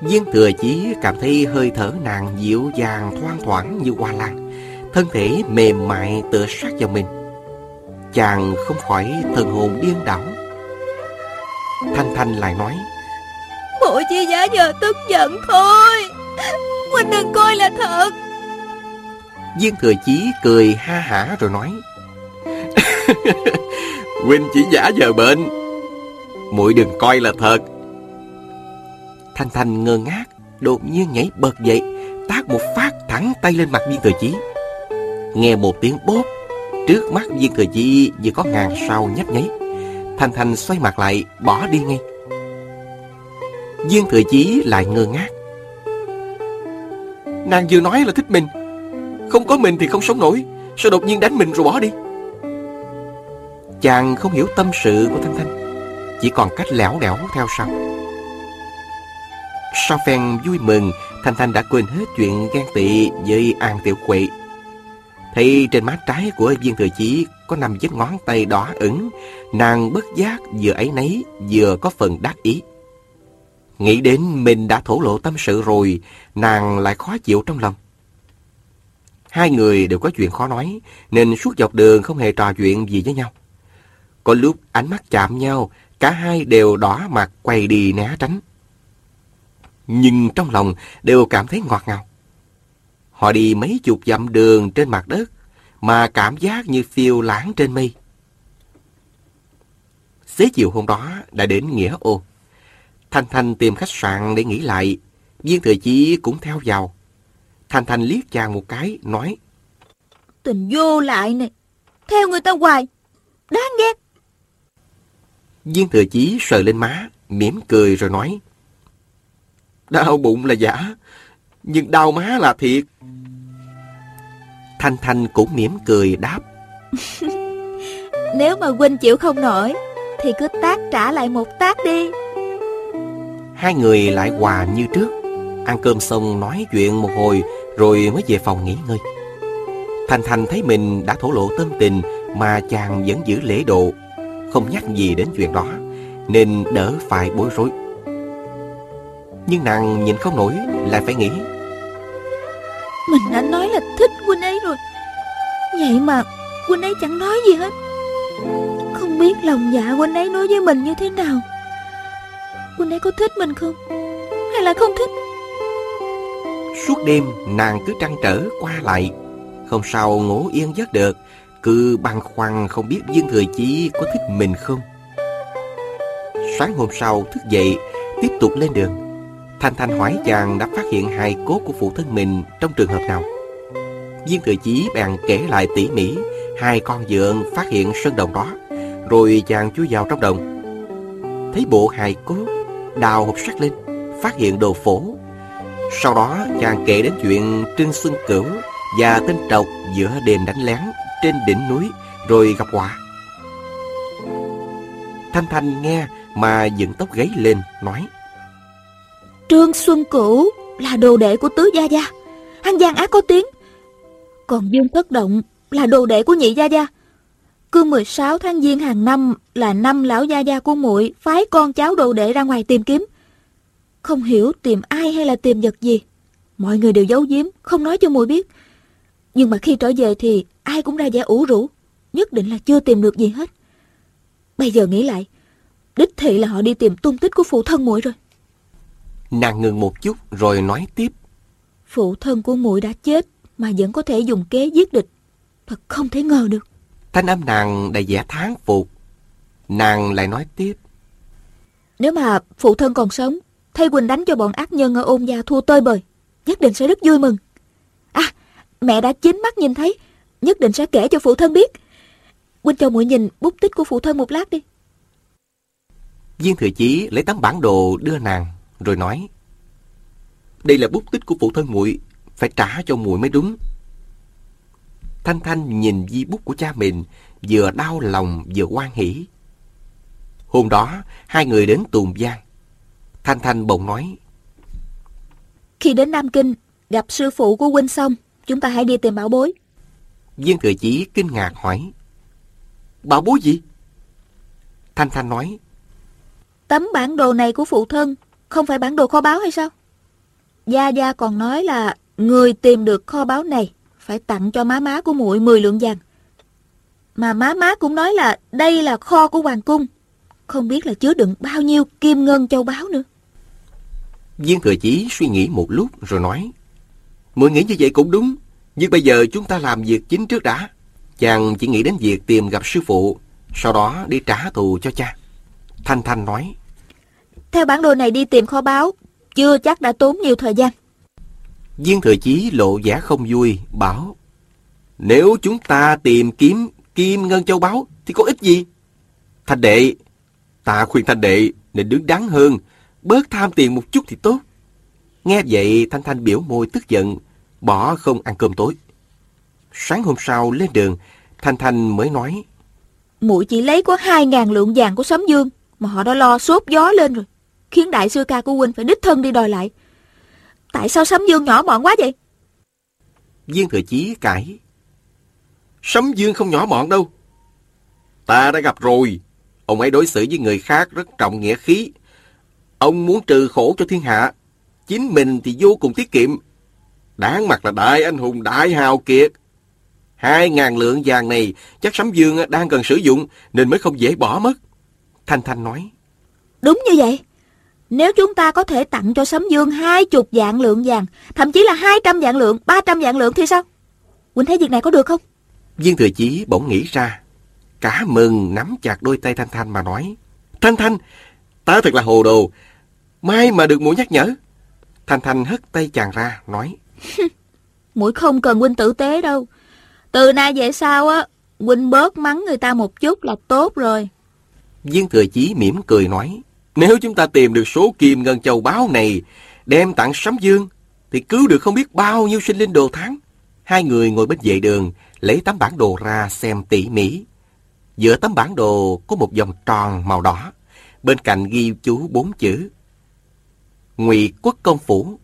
Viên thừa chí cảm thấy hơi thở nàng dịu dàng thoang thoảng như hoa lan Thân thể mềm mại tựa sát vào mình. Chàng không khỏi thần hồn điên đảo. Thanh Thanh lại nói Muội chỉ giả vờ tức giận thôi. Huynh đừng coi là thật. Viên thừa chí cười ha hả rồi nói Huynh chỉ giả vờ bệnh muội đừng coi là thật. Thanh Thanh ngơ ngác Đột nhiên nhảy bật dậy Tát một phát thẳng tay lên mặt viên thừa chí Nghe một tiếng bốp. Trước mắt viên thừa chí vừa có ngàn sao nhấp nháy. Thanh Thanh xoay mặt lại bỏ đi ngay. Viên thừa chí lại ngơ ngác. Nàng vừa nói là thích mình. Không có mình thì không sống nổi. Sao đột nhiên đánh mình rồi bỏ đi? Chàng không hiểu tâm sự của Thanh Thanh. Chỉ còn cách lẻo đẻo theo sau. Sau phen vui mừng, Thanh Thanh đã quên hết chuyện ghen tị với An Tiểu Quệ. Thấy trên má trái của viên thừa chí có năm vết ngón tay đỏ ửng, nàng bất giác vừa ấy nấy vừa có phần đắc ý. Nghĩ đến mình đã thổ lộ tâm sự rồi, nàng lại khó chịu trong lòng. Hai người đều có chuyện khó nói, nên suốt dọc đường không hề trò chuyện gì với nhau. Có lúc ánh mắt chạm nhau, cả hai đều đỏ mặt quay đi né tránh nhưng trong lòng đều cảm thấy ngọt ngào. Họ đi mấy chục dặm đường trên mặt đất, mà cảm giác như phiêu lãng trên mây. Xế chiều hôm đó đã đến Nghĩa Ô. Thanh Thanh tìm khách sạn để nghỉ lại, Viên Thừa Chí cũng theo vào. Thanh Thanh liếc chàng một cái, nói Tình vô lại này, theo người ta hoài, đáng ghét. Viên Thừa Chí sờ lên má, mỉm cười rồi nói Đau bụng là giả, nhưng đau má là thiệt. Thanh Thanh cũng mỉm cười đáp. Nếu mà huynh chịu không nổi, thì cứ tác trả lại một tác đi. Hai người lại hòa như trước Ăn cơm xong nói chuyện một hồi Rồi mới về phòng nghỉ ngơi Thanh Thanh thấy mình đã thổ lộ tâm tình Mà chàng vẫn giữ lễ độ Không nhắc gì đến chuyện đó Nên đỡ phải bối rối Nhưng nàng nhìn không nổi Lại phải nghĩ mình đã nói là thích huynh ấy rồi. Vậy mà huynh ấy chẳng nói gì hết. Không biết lòng dạ huynh ấy nói với mình như thế nào. Huynh ấy có thích mình không? Hay là không thích? Suốt đêm, nàng cứ trăn trở qua lại. Không sao ngủ yên giấc được. Cứ băn khoăn không biết Dương Thừa Chí có thích mình không? Sáng hôm sau thức dậy, Tiếp tục lên đường. Thanh Thanh hỏi chàng đã phát hiện hài cốt của phụ thân mình trong trường hợp nào? Viên Thừa Chí bèn kể lại tỉ mỉ, Hai con dượng phát hiện sơn đồng đó, Rồi chàng chui vào trong đồng. Thấy bộ hài cốt, Đào hộp sắt lên, Phát hiện đồ phổ. Sau đó chàng kể đến chuyện Trương Xuân Cửu Và tên trọc giữa đêm đánh lén Trên đỉnh núi Rồi gặp họa. Thanh Thanh nghe Mà dựng tóc gáy lên, Nói Trương Xuân Cửu là đồ đệ của Tứ Gia Gia Hắn gian ác có tiếng Còn Dương Thất Động là đồ đệ của Nhị Gia Gia Cứ 16 tháng Giêng hàng năm là năm lão gia gia của muội phái con cháu đồ đệ ra ngoài tìm kiếm. Không hiểu tìm ai hay là tìm vật gì. Mọi người đều giấu giếm, không nói cho muội biết. Nhưng mà khi trở về thì ai cũng ra vẻ ủ rũ, nhất định là chưa tìm được gì hết. Bây giờ nghĩ lại, đích thị là họ đi tìm tung tích của phụ thân muội rồi. Nàng ngừng một chút rồi nói tiếp. Phụ thân của muội đã chết mà vẫn có thể dùng kế giết địch. Thật không thể ngờ được. Thanh âm nàng đầy vẻ tháng phục. Nàng lại nói tiếp. Nếu mà phụ thân còn sống Thay Quỳnh đánh cho bọn ác nhân ở ôn gia thua tơi bời Nhất định sẽ rất vui mừng. À mẹ đã chính mắt nhìn thấy Nhất định sẽ kể cho phụ thân biết. Quỳnh cho muội nhìn bút tích của phụ thân một lát đi. Viên Thừa Chí lấy tấm bản đồ đưa nàng Rồi nói Đây là bút tích của phụ thân muội Phải trả cho muội mới đúng. Thanh Thanh nhìn di bút của cha mình Vừa đau lòng vừa hoan hỉ. Hôm đó hai người đến Tùng Giang. Thanh Thanh bỗng nói Khi đến Nam Kinh Gặp sư phụ của huynh xong Chúng ta hãy đi tìm bảo bối. Viên Thừa Chí kinh ngạc hỏi Bảo bối gì? Thanh Thanh nói Tấm bản đồ này của phụ thân không phải bản đồ kho báu hay sao? Gia Gia còn nói là Người tìm được kho báu này Phải tặng cho má má của muội 10 lượng vàng. Mà má má cũng nói là Đây là kho của Hoàng Cung. Không biết là chứa đựng bao nhiêu kim ngân châu báu nữa. Viên Thừa Chí suy nghĩ một lúc rồi nói, Muội nghĩ như vậy cũng đúng, Nhưng bây giờ chúng ta làm việc chính trước đã. Chàng chỉ nghĩ đến việc tìm gặp sư phụ, Sau đó đi trả thù cho cha. Thanh Thanh nói theo bản đồ này đi tìm kho báu Chưa chắc đã tốn nhiều thời gian. Viên Thừa Chí lộ vẻ không vui Bảo Nếu chúng ta tìm kiếm kim ngân châu báu Thì có ích gì? Thanh đệ Ta khuyên thanh đệ nên đứng đắn hơn Bớt tham tiền một chút thì tốt. Nghe vậy Thanh Thanh biểu môi tức giận Bỏ không ăn cơm tối. Sáng hôm sau lên đường Thanh Thanh mới nói muội chỉ lấy có 2.000 lượng vàng của Sấm Dương Mà họ đã lo sốt gió lên rồi Khiến đại sư ca của huynh phải đích thân đi đòi lại. Tại sao Sấm Dương nhỏ mọn quá vậy? Viên Thừa Chí cãi. Sấm Dương không nhỏ mọn đâu. Ta đã gặp rồi. Ông ấy đối xử với người khác rất trọng nghĩa khí. Ông muốn trừ khổ cho thiên hạ. Chính mình thì vô cùng tiết kiệm. Đáng mặt là đại anh hùng đại hào kiệt. Hai ngàn lượng vàng này chắc Sấm Dương đang cần sử dụng nên mới không dễ bỏ mất. Thanh Thanh nói. Đúng như vậy Nếu chúng ta có thể tặng cho Sấm Dương hai chục vạn lượng vàng Thậm chí là 200 vạn lượng, 300 vạn lượng thì sao Quỳnh thấy việc này có được không Viên Thừa Chí bỗng nghĩ ra. Cả mừng nắm chặt đôi tay Thanh Thanh mà nói. Thanh Thanh, ta thật là hồ đồ. Mai mà được muội nhắc nhở. Thanh Thanh hất tay chàng ra, nói. Mũi không cần huynh tử tế đâu Từ nay về sau á Huynh bớt mắng người ta một chút là tốt rồi Viên Thừa Chí mỉm cười nói. Nếu chúng ta tìm được số kim ngân châu báu này, đem tặng Sấm Dương, thì cứu được không biết bao nhiêu sinh linh đồ tháng. Hai người ngồi bên vệ đường, lấy tấm bản đồ ra xem tỉ mỉ. Giữa tấm bản đồ có một vòng tròn màu đỏ, bên cạnh ghi chú bốn chữ. Ngụy Quốc Công Phủ.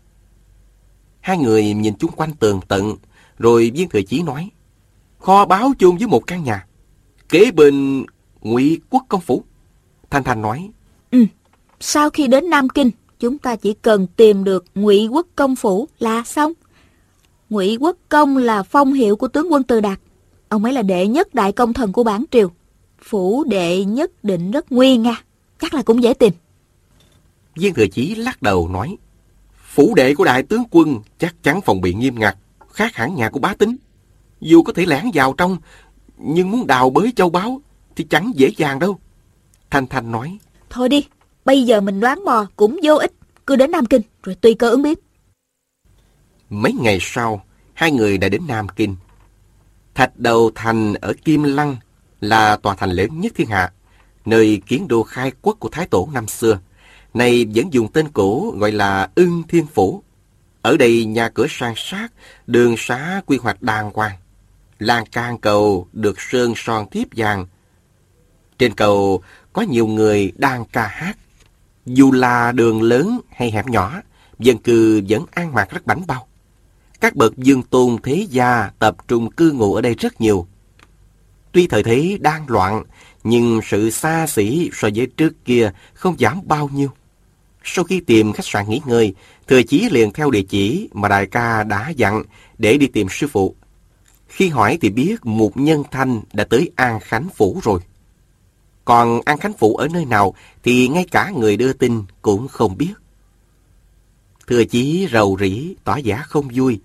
Hai người nhìn chung quanh tường tận, rồi viên thừa chí nói, kho báo chung với một căn nhà, kế bên Ngụy Quốc Công Phủ. Thanh Thanh nói, Ừ, sau khi đến Nam Kinh, chúng ta chỉ cần tìm được Ngụy Quốc Công Phủ là xong. Ngụy Quốc Công là phong hiệu của tướng quân Từ Đạt. Ông ấy là đệ nhất đại công thần của bản triều. Phủ đệ nhất định rất nguy nga, chắc là cũng dễ tìm. Viên Thừa Chí lắc đầu nói, phủ đệ của đại tướng quân chắc chắn phòng bị nghiêm ngặt, khác hẳn nhà của bá tính. Dù có thể lẻn vào trong, nhưng muốn đào bới châu báu thì chẳng dễ dàng đâu. Thanh Thanh nói, Thôi đi, bây giờ mình đoán mò cũng vô ích. Cứ đến Nam Kinh, rồi tùy cơ ứng biến. Mấy ngày sau, hai người đã đến Nam Kinh. Thạch đầu thành ở Kim Lăng là tòa thành lớn nhất thiên hạ, nơi kiến đô khai quốc của Thái Tổ năm xưa. Này vẫn dùng tên cũ gọi là Ưng Thiên Phủ. Ở đây nhà cửa sang sát, đường xá quy hoạch đàng hoàng. Lan can cầu được sơn son thiếp vàng. Trên cầu có nhiều người đang ca hát. Dù là đường lớn hay hẻm nhỏ, dân cư vẫn an mạc rất bảnh bao. Các bậc dương tôn thế gia tập trung cư ngụ ở đây rất nhiều. Tuy thời thế đang loạn, nhưng sự xa xỉ so với trước kia không giảm bao nhiêu. Sau khi tìm khách sạn nghỉ ngơi, Thừa Chí liền theo địa chỉ mà đại ca đã dặn để đi tìm sư phụ. Khi hỏi thì biết một nhân thanh đã tới An Khánh Phủ rồi. Còn An Khánh phụ ở nơi nào thì ngay cả người đưa tin cũng không biết. Thừa Chí rầu rĩ, tỏ giả không vui.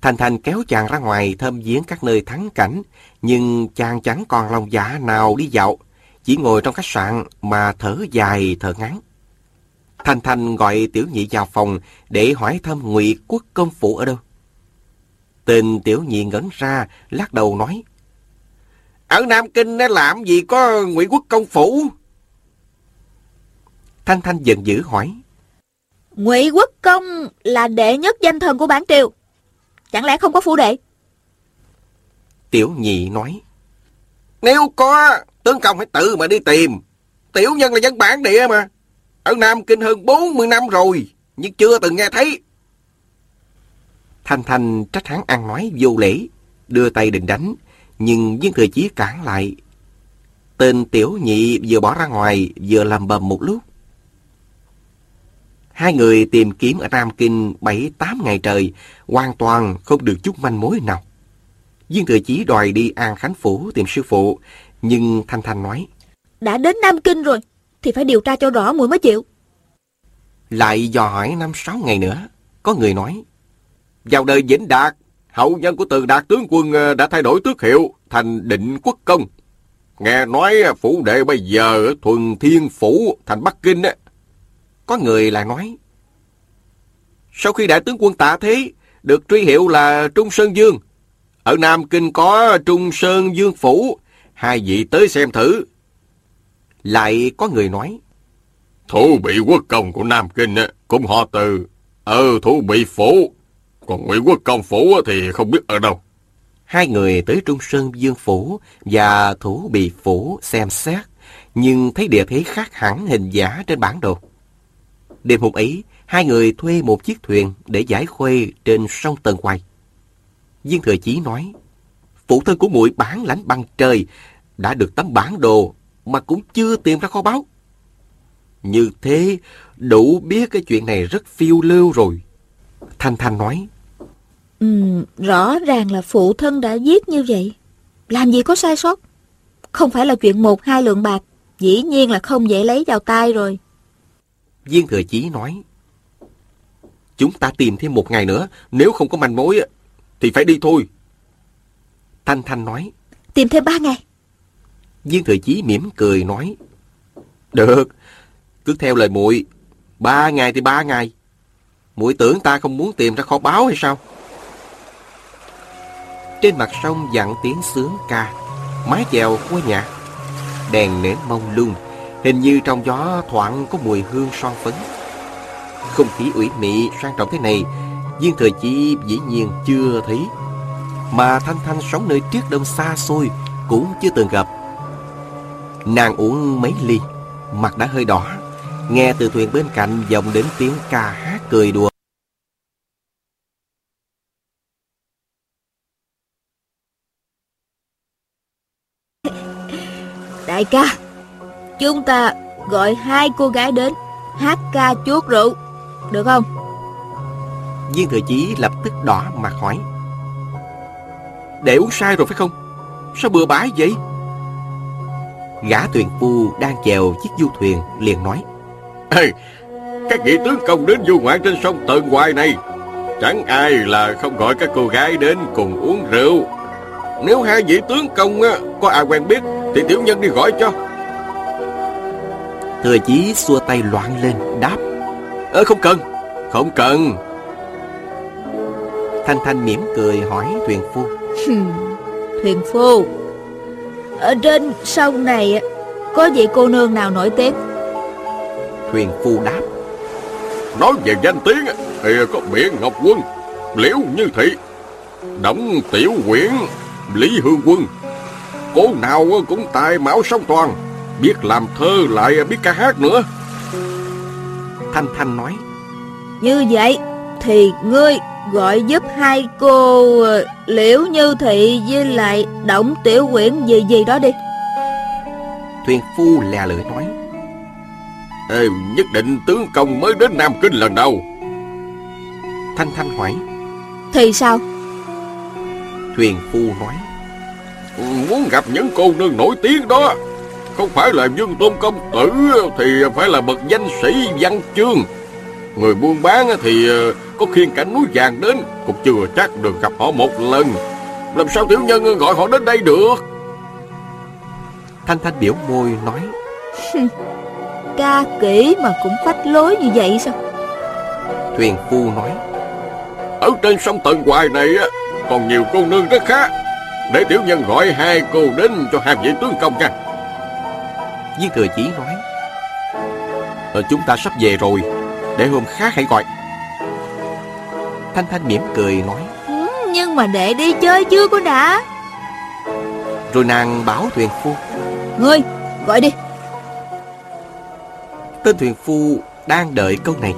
Thành Thành kéo chàng ra ngoài thâm viếng các nơi thắng cảnh, nhưng chàng chẳng còn lòng dạ nào đi dạo, chỉ ngồi trong khách sạn mà thở dài thở ngắn. Thành Thành gọi Tiểu Nhị vào phòng để hỏi thăm Ngụy Quốc công phủ ở đâu. Tên Tiểu Nhị ngẩn ra, lắc đầu nói: ở Nam Kinh làm gì có Ngụy Quốc công phủ? Thanh Thanh giận dữ hỏi: Ngụy Quốc Công là đệ nhất danh thần của bản triều. Chẳng lẽ không có phủ đệ? Tiểu Nhị nói: Nếu có, tướng công phải tự mà đi tìm. Tiểu nhân là dân bản địa mà. Ở Nam Kinh hơn 40 năm rồi, nhưng chưa từng nghe thấy. Thanh Thanh trách hắn ăn nói vô lễ, đưa tay định đánh, nhưng viên thừa chí cản lại. Tên tiểu nhị vừa bỏ ra ngoài, vừa làm bầm một lúc. Hai người tìm kiếm ở Nam Kinh 7-8 ngày trời, hoàn toàn không được chút manh mối nào. Viên thừa chí đòi đi An Khánh Phủ tìm sư phụ, nhưng Thanh Thanh nói. Đã đến Nam Kinh rồi, thì phải điều tra cho rõ muội mới chịu. Lại dò hỏi năm sáu ngày nữa, có người nói. Vào đời Vĩnh Đạt, hậu nhân của từ Đạt tướng quân ờ, đã thay đổi tước hiệu thành định quốc công. Nghe nói phủ đệ bây giờ thuần thiên phủ thành Bắc Kinh á. Có người lại nói. Sau khi đại tướng quân tạ thế, được truy hiệu là Trung Sơn Dương. Ở Nam Kinh có Trung Sơn Dương Phủ, hai vị tới xem thử. Lại có người nói. Thủ bị quốc công của Nam Kinh cũng họ từ. Ờ, ở thủ bị phủ, còn Nguyễn Quốc công phủ thì không biết ở đâu. Hai người tới Trung Sơn Dương Phủ và Thủ Bị Phủ xem xét, nhưng thấy địa thế khác hẳn hình giả trên bản đồ. Đêm hôm ấy, hai người thuê một chiếc thuyền để giải khuê trên sông Tần Hoài. Viên Thừa Chí nói, phụ thân của muội bản lãnh bằng trời, đã được tấm bản đồ mà cũng chưa tìm ra kho báu. Như thế, đủ biết cái chuyện này rất phiêu lưu rồi. Thanh Thanh nói, Ừ, rõ ràng là phụ thân đã giết như vậy. Làm gì có sai sót? Không phải là chuyện một hai lượng bạc, dĩ nhiên là không dễ lấy vào tay rồi. Viên Thừa Chí nói, Chúng ta tìm thêm một ngày nữa, nếu không có manh mối thì phải đi thôi. Thanh Thanh nói, Tìm thêm ba ngày. Viên Thừa Chí mỉm cười nói, Được, cứ theo lời muội ba ngày thì ba ngày. muội tưởng ta không muốn tìm ra kho báu hay sao? Trên mặt sông dặn tiếng sướng ca, mái chèo của nhà. Đèn nến mông lung, hình như trong gió thoảng có mùi hương son phấn. Không khí ủy mị sang trọng thế này, Viên thời chi dĩ nhiên chưa thấy. Mà Thanh Thanh sống nơi triết đông xa xôi cũng chưa từng gặp. Nàng uống mấy ly, mặt đã hơi đỏ, Nghe từ thuyền bên cạnh vọng đến tiếng ca hát cười đùa. Đại ca. Chúng ta gọi hai cô gái đến Hát ca chuốt rượu Được không? Viên thừa chí lập tức đỏ mặt hỏi. Để uống sai rồi phải không? Sao bừa bãi vậy? Gã thuyền phu đang chèo chiếc du thuyền liền nói. Ê, Các vị tướng công đến du ngoạn trên sông Tần Hoài này. Chẳng ai là không gọi các cô gái đến cùng uống rượu. Nếu hai vị tướng công á, có ai quen biết Thì tiểu nhân đi gọi cho. Thừa chí xua tay loạn lên đáp. Ơ không cần. Không cần. Thanh Thanh mỉm cười hỏi thuyền phu. Thuyền phu. Ở trên sông này Có vị cô nương nào nổi tiếng? Thuyền phu đáp. Nói về danh tiếng á, Thì có biển Ngọc Quân Liễu Như Thị Đổng Tiểu Quyển Lý Hương Quân Cô nào cũng tài mão song toàn. Biết làm thơ lại biết ca hát nữa. Thanh Thanh nói Như vậy Thì ngươi gọi giúp hai cô ờ, Liễu Như Thị với lại Động Tiểu Quyển gì gì đó đi. Thuyền phu lè lưỡi nói Ê, Nhất định tướng công mới đến Nam Kinh lần đầu. Thanh Thanh hỏi Thì sao? Thuyền phu nói Muốn gặp những cô nương nổi tiếng đó Không phải là Dương Tôn Công Tử Thì phải là bậc danh sĩ văn chương. Người buôn bán thì ờ, có khiên cảnh núi vàng đến Cũng chưa chắc được gặp họ một lần. Làm sao tiểu nhân gọi họ đến đây được? Thanh Thanh biểu môi nói. Ca kỹ mà cũng phách lối như vậy sao? Thuyền phu nói. Ở trên sông Tần Hoài này á Còn nhiều cô nương rất khá Để tiểu nhân gọi hai cô đến cho hai vị tướng công nha. Viên thừa chí nói ờ, Chúng ta sắp về rồi. Để hôm khác hãy gọi. Thanh Thanh mỉm cười nói ừ, Nhưng mà để đi chơi chưa có đã? Rồi nàng bảo thuyền phu Ngươi gọi đi. Tên thuyền phu đang đợi câu này.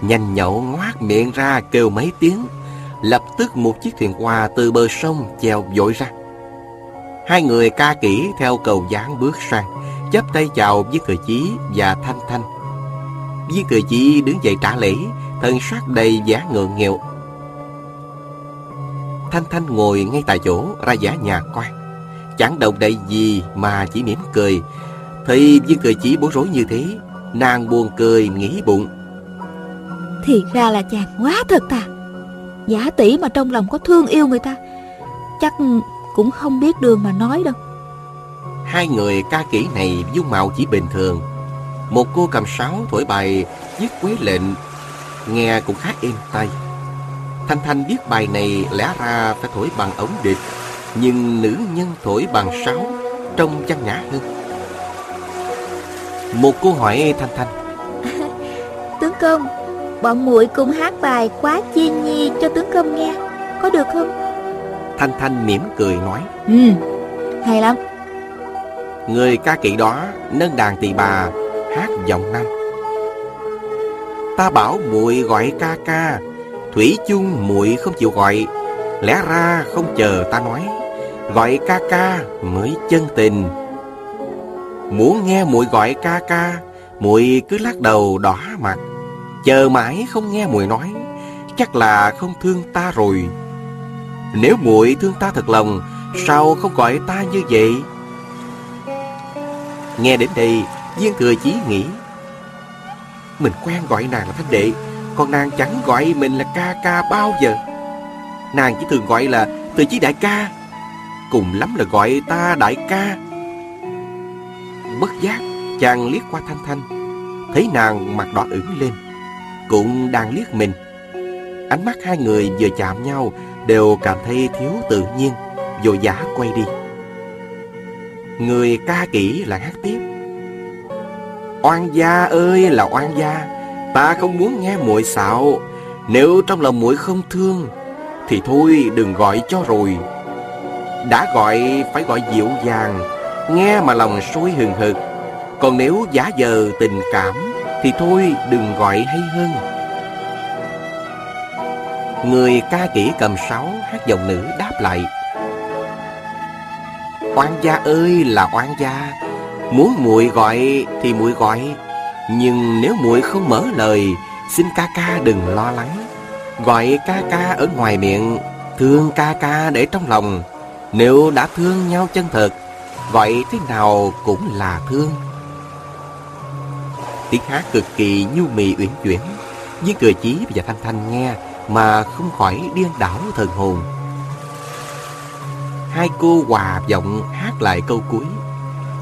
Nhanh nhậu ngoác miệng ra kêu mấy tiếng Lập tức một chiếc thuyền hoa từ bờ sông chèo vội ra. Hai người ca kỹ theo cầu dáng bước sang, chắp tay chào với thừa chí và thanh thanh. Với thừa chí đứng dậy trả lễ Thân sắc đầy vẻ ngượng nghịu Thanh Thanh ngồi ngay tại chỗ, ra giả nhà quan. Chẳng động đậy gì mà chỉ mỉm cười. Thì với thừa chí bối rối như thế, Nàng buồn cười nghĩ bụng. Thì ra là chàng quá thật à. Giả tỷ mà trong lòng có thương yêu người ta Chắc cũng không biết đường mà nói đâu. Hai người ca kỹ này dung mạo chỉ bình thường. Một cô cầm sáo thổi bài viết quế lệnh Nghe cũng khá êm tay Thanh Thanh biết bài này lẽ ra phải thổi bằng ống địch Nhưng nữ nhân thổi bằng sáo Trông văn nhã hơn. Một cô hỏi Thanh Thanh. Tướng công Bọn muội cùng hát bài quá chiên nhi cho tướng công nghe Có được không? Thanh Thanh mỉm cười nói. Ừ Hay lắm. Người ca kỹ đó nâng đàn tỳ bà hát giọng nam. Ta bảo muội gọi ca ca Thủy chung muội không chịu gọi Lẽ ra không chờ ta nói. Gọi ca ca mới chân tình. Muốn nghe muội gọi ca ca muội cứ lắc đầu đỏ mặt Chờ mãi không nghe muội nói, Chắc là không thương ta rồi. Nếu muội thương ta thật lòng, Sao không gọi ta như vậy? Nghe đến đây, Viên thừa chí nghĩ, Mình quen gọi nàng là thanh đệ, Còn nàng chẳng gọi mình là ca ca bao giờ. Nàng chỉ thường gọi là Thừa chí đại ca, Cùng lắm là gọi ta đại ca. Bất giác, Chàng liếc qua Thanh Thanh, Thấy nàng mặt đỏ ửng lên. Cũng đang liếc mình. Ánh mắt hai người vừa chạm nhau Đều cảm thấy thiếu tự nhiên Vội vã quay đi. Người ca kỹ lại hát tiếp. Oan gia ơi là oan gia, Ta không muốn nghe muội xạo. Nếu trong lòng muội không thương, Thì thôi đừng gọi cho rồi. Đã gọi, phải gọi dịu dàng, Nghe mà lòng sôi hừng hực. Còn nếu giả giờ tình cảm thì thôi, đừng gọi hay hơn. Người ca kỹ cầm sáo, hát giọng nữ đáp lại. Oan gia ơi là oan gia, Muốn muội gọi thì muội gọi, Nhưng nếu muội không mở lời, Xin ca ca đừng lo lắng. Gọi ca ca ở ngoài miệng, Thương ca ca để trong lòng. Nếu đã thương nhau chân thật, Gọi thế nào cũng là thương. Tiếng hát cực kỳ nhu mì uyển chuyển Với cười chí và thanh thanh nghe Mà không khỏi điên đảo thần hồn. Hai cô hòa giọng hát lại câu cuối,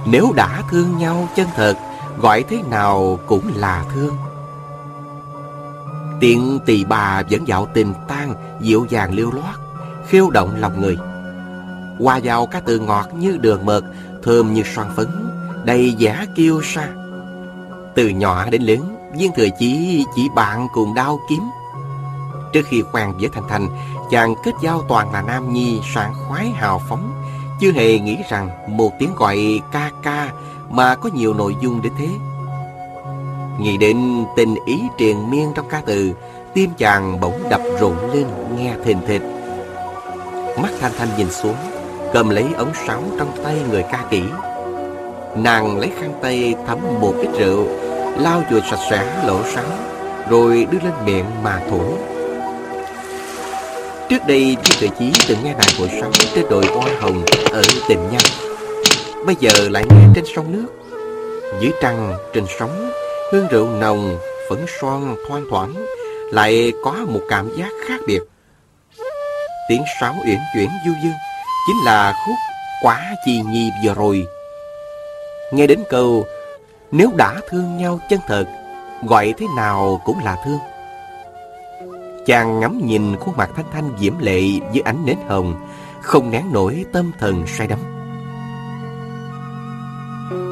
Nếu đã thương nhau chân thật, Gọi thế nào cũng là thương. Tiện tỳ bà vẫn dạo tình tan Dịu dàng liêu loát Khiêu động lòng người. Hòa vào các từ ngọt như đường mật, Thơm như xoan phấn, Đầy giả kiêu sa. Từ nhỏ đến lớn, Viên thừa chỉ chỉ bạn cùng đau kiếm. Trước khi quen với Thanh Thanh Chàng kết giao toàn là nam nhi sảng khoái hào phóng. Chưa hề nghĩ rằng một tiếng gọi ca ca Mà có nhiều nội dung đến thế. Nghĩ đến tình ý triền miên trong ca từ, Tim chàng bỗng đập rộn lên, nghe thình thịch Mắt Thanh Thanh nhìn xuống, Cầm lấy ống sáo trong tay người ca kỹ. Nàng lấy khăn tay thấm một ít rượu Lau chùi sạch sẽ lỗ sáo Rồi đưa lên miệng mà thổi Trước đây Viên Tự Chí từng nghe nàng hội sáo trên đồi hoa hồng ở tình nhân. Bây giờ lại nghe trên sông nước. Dưới trăng, trên sóng Hương rượu nồng, phấn son thoang thoảng Lại có một cảm giác khác biệt. Tiếng sáo uyển chuyển du dương Chính là khúc Quá chi nhi vừa rồi. Nghe đến câu nếu đã thương nhau chân thật, Gọi thế nào cũng là thương. Chàng ngắm nhìn khuôn mặt thanh thanh diễm lệ dưới ánh nến hồng, Không nén nổi tâm thần say đắm.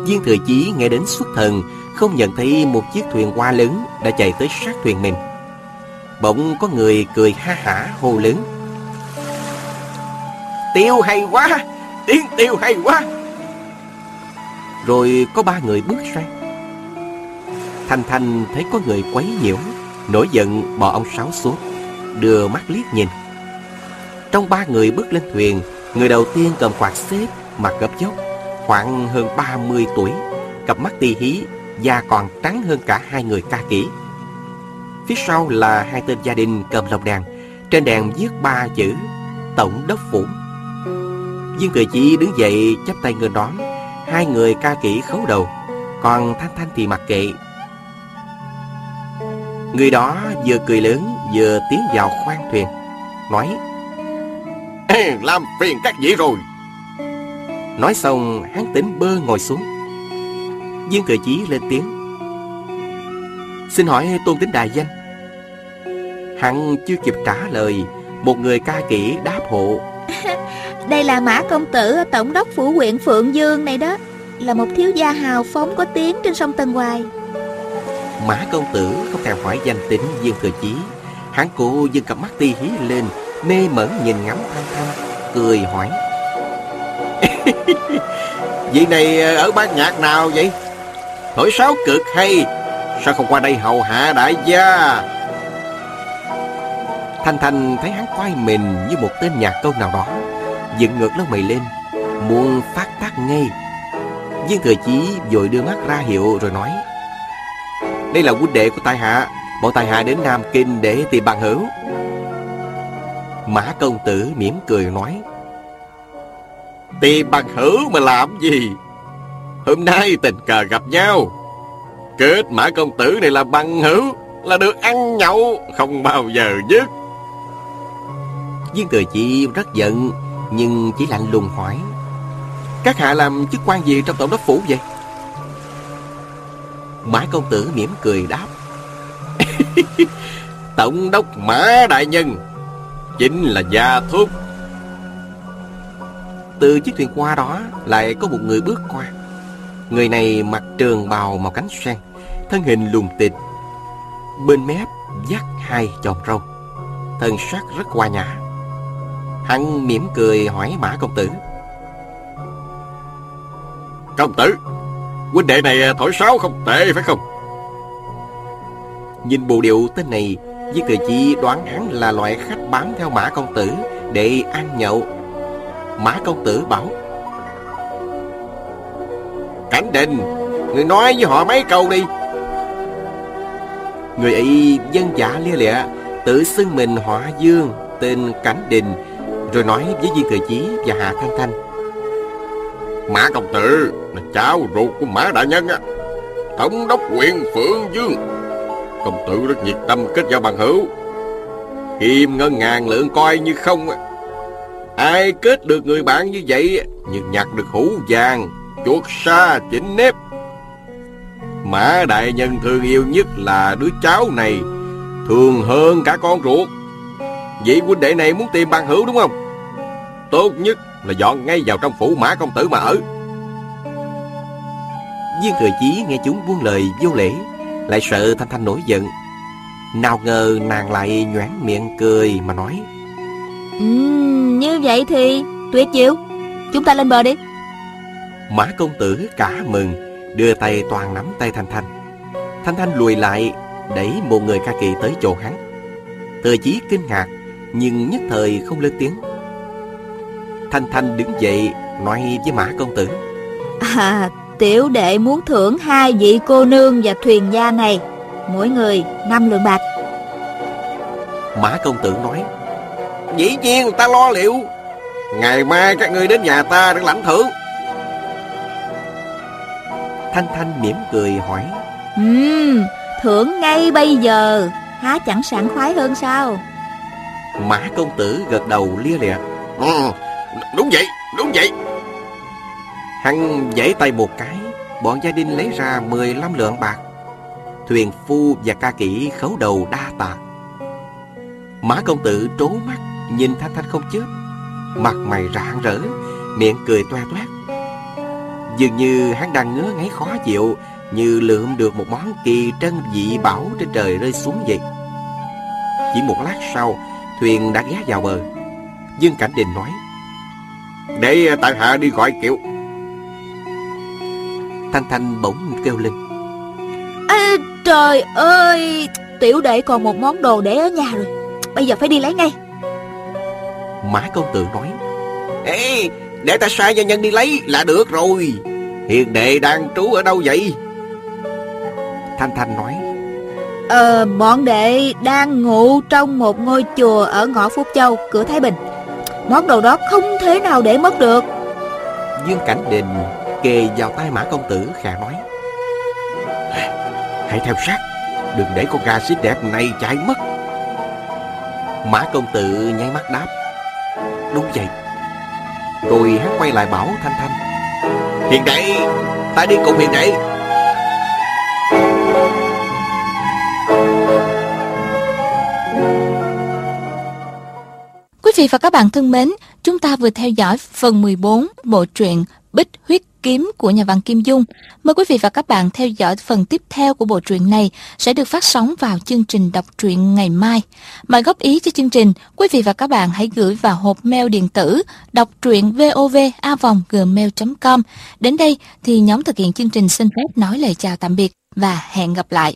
Viên thừa chí nghe đến xuất thần, Không nhận thấy một chiếc thuyền hoa lớn Đã chạy tới sát thuyền mình. Bỗng có người cười ha hả, hô lớn. Tiêu hay quá! Tiếng tiêu hay quá! Rồi có ba người bước ra Thanh Thanh thấy có người quấy nhiễu Nổi giận bỏ ông Sáu xuống Đưa mắt liếc nhìn. Trong ba người bước lên thuyền Người đầu tiên cầm quạt xếp Mặt gấp dốc Khoảng hơn 30 tuổi Cặp mắt tì hí Da còn trắng hơn cả hai người ca kỹ. Phía sau là hai tên gia đình cầm lồng đèn, Trên đèn viết ba chữ Tổng đốc phủ. Viên cười chỉ đứng dậy chắp tay ngơ đón Hai người ca kỹ khấu đầu Còn Thanh Thanh thì mặc kệ Người đó vừa cười lớn vừa tiến vào khoang thuyền Nói Làm phiền các vị rồi. Nói xong hắn tỉnh bơ ngồi xuống. Viên cười chí lên tiếng Xin hỏi tôn tính đại danh? Hắn chưa kịp trả lời Một người ca kỹ đáp hộ Đây là Mã Công Tử ở Tổng đốc Phủ huyện Phượng Dương này đó Là một thiếu gia hào phóng có tiếng trên sông Tân Hoài Mã công tử không thèm hỏi danh tính Dương thừa chí. Hắn cô dừng cặp mắt ti hí lên, Mê mẩn nhìn ngắm thanh thanh, Cười hỏi. Vị này ở ban nhạc nào vậy? Thổi sáo cực hay, Sao không qua đây hầu hạ đại gia? Thanh Thanh thấy hắn quay mình như một tên nhạc công nào đó, Dựng ngược lông mày lên, Muốn phát tác ngay. Viên thừa chí vội đưa mắt ra hiệu rồi nói. Đây là huynh đệ của tài hạ. Bọn tài hạ đến Nam Kinh để tìm bằng hữu. Mã công tử mỉm cười nói, Tìm bằng hữu mà làm gì? Hôm nay tình cờ gặp nhau. Kết mã công tử này là bằng hữu, Là được ăn nhậu, Không bao giờ dứt. Viên thừa chi rất giận, Nhưng chỉ lạnh lùng hỏi, Các hạ làm chức quan gì trong tổng đốc phủ vậy? Mã công tử mỉm cười đáp. Tổng đốc Mã Đại Nhân, Chính là gia thúc. Từ chiếc thuyền qua đó Lại có một người bước qua. Người này mặc trường bào màu cánh sen, Thân hình lùn tịt, Bên mép dắt hai chòm râu, Thân sắc rất hoa nhã. Hắn mỉm cười hỏi Mã công tử. Công tử Huynh đệ này thổi sáo không tệ phải không? Nhìn bộ điệu tên này, Viên Thừa Chi đoán hắn là loại khách bám theo Mã Công Tử để ăn nhậu. Mã Công Tử bảo Cảnh Đình Người nói với họ mấy câu đi. Người ấy dân giả lia lịa Tự xưng mình họ Dương Tên Cảnh Đình Rồi nói với Viên Thừa Chí và Hạ Thanh Thanh Mã Công Tử, là cháu ruột của Mã Đại Nhân á. Thống đốc huyện Phượng Dương. Công tử rất nhiệt tâm kết giao bằng hữu. Kim ngân ngàn lượng coi như không á. Ai kết được người bạn như vậy Như nhặt được hũ vàng, Chuột sa, chỉnh nếp. Mã đại nhân thương yêu nhất là đứa cháu này Thường hơn cả con ruột. Vị huynh đệ này muốn tìm bằng hữu đúng không? Tốt nhất là dọn ngay vào trong phủ mã công tử mà ở. Viên thừa chí nghe chúng buông lời vô lễ Lại sợ Thanh Thanh nổi giận. Nào ngờ nàng lại nhoáng miệng cười mà nói ừ, Như vậy thì tuyệt diệu. Chúng ta lên bờ đi. Mã công tử cả mừng Đưa tay toàn nắm tay Thanh Thanh. Thanh Thanh lùi lại Đẩy một người ca kỳ tới chỗ hắn. Thừa chí kinh ngạc Nhưng nhất thời không lên tiếng Thanh Thanh đứng dậy Nói với Mã công tử. À tiểu đệ muốn thưởng hai vị cô nương và thuyền gia này Mỗi người năm lượng bạc. Mã công tử nói Dĩ nhiên ta lo liệu. Ngày mai các người đến nhà ta để lãnh thưởng. Thanh Thanh mỉm cười hỏi Ừm, thưởng ngay bây giờ Há chẳng sảng khoái hơn sao? Mã công tử gật đầu lia lịa ừ, Đúng vậy, đúng vậy. Hắn giãy tay một cái Bọn gia đình lấy ra 15 lượng bạc. Thuyền phu và ca kỹ khấu đầu đa tạ Mã công tử trố mắt Nhìn Thanh Thanh không chớp, Mặt mày rạng rỡ Miệng cười toe toét. Dường như hắn đang ngứa ngáy khó chịu Như lượm được một món kỳ trân dị bảo trên trời rơi xuống vậy. Chỉ một lát sau Thuyền đã ghé vào bờ. Dương Cảnh Đình nói để tại hạ đi gọi kiệu Thanh Thanh bỗng kêu lên. À, Trời ơi Tiểu đệ còn một món đồ để ở nhà rồi. Bây giờ phải đi lấy ngay. Mã công tử nói Ê, để ta sai gia nhân đi lấy là được rồi. Hiền đệ đang trú ở đâu vậy? Thanh Thanh nói Ờ, bọn đệ đang ngủ trong một ngôi chùa ở ngõ Phúc Châu, cửa Thái Bình Món đồ đó không thể nào để mất được. Dương Cảnh Đình kề vào tay Mã Công Tử, khà nói. Hãy theo sát, Đừng để con gà xích đẹp này chạy mất. Mã Công Tử nháy mắt đáp. Đúng vậy. Rồi hắn quay lại bảo Thanh Thanh. Hiền đệ, Ta đi cùng hiền đệ. Vị và các bạn thân mến, chúng ta vừa theo dõi phần 14 bộ truyện Bích Huyết Kiếm của nhà văn Kim Dung. Mời quý vị và các bạn theo dõi phần tiếp theo của bộ truyện này sẽ được phát sóng vào chương trình đọc truyện ngày mai. Mời góp ý cho chương trình, quý vị và các bạn hãy gửi vào hộp mail điện tử đọc truyện vovavonggmail.com. Đến đây thì nhóm thực hiện chương trình xin phép nói lời chào tạm biệt và hẹn gặp lại.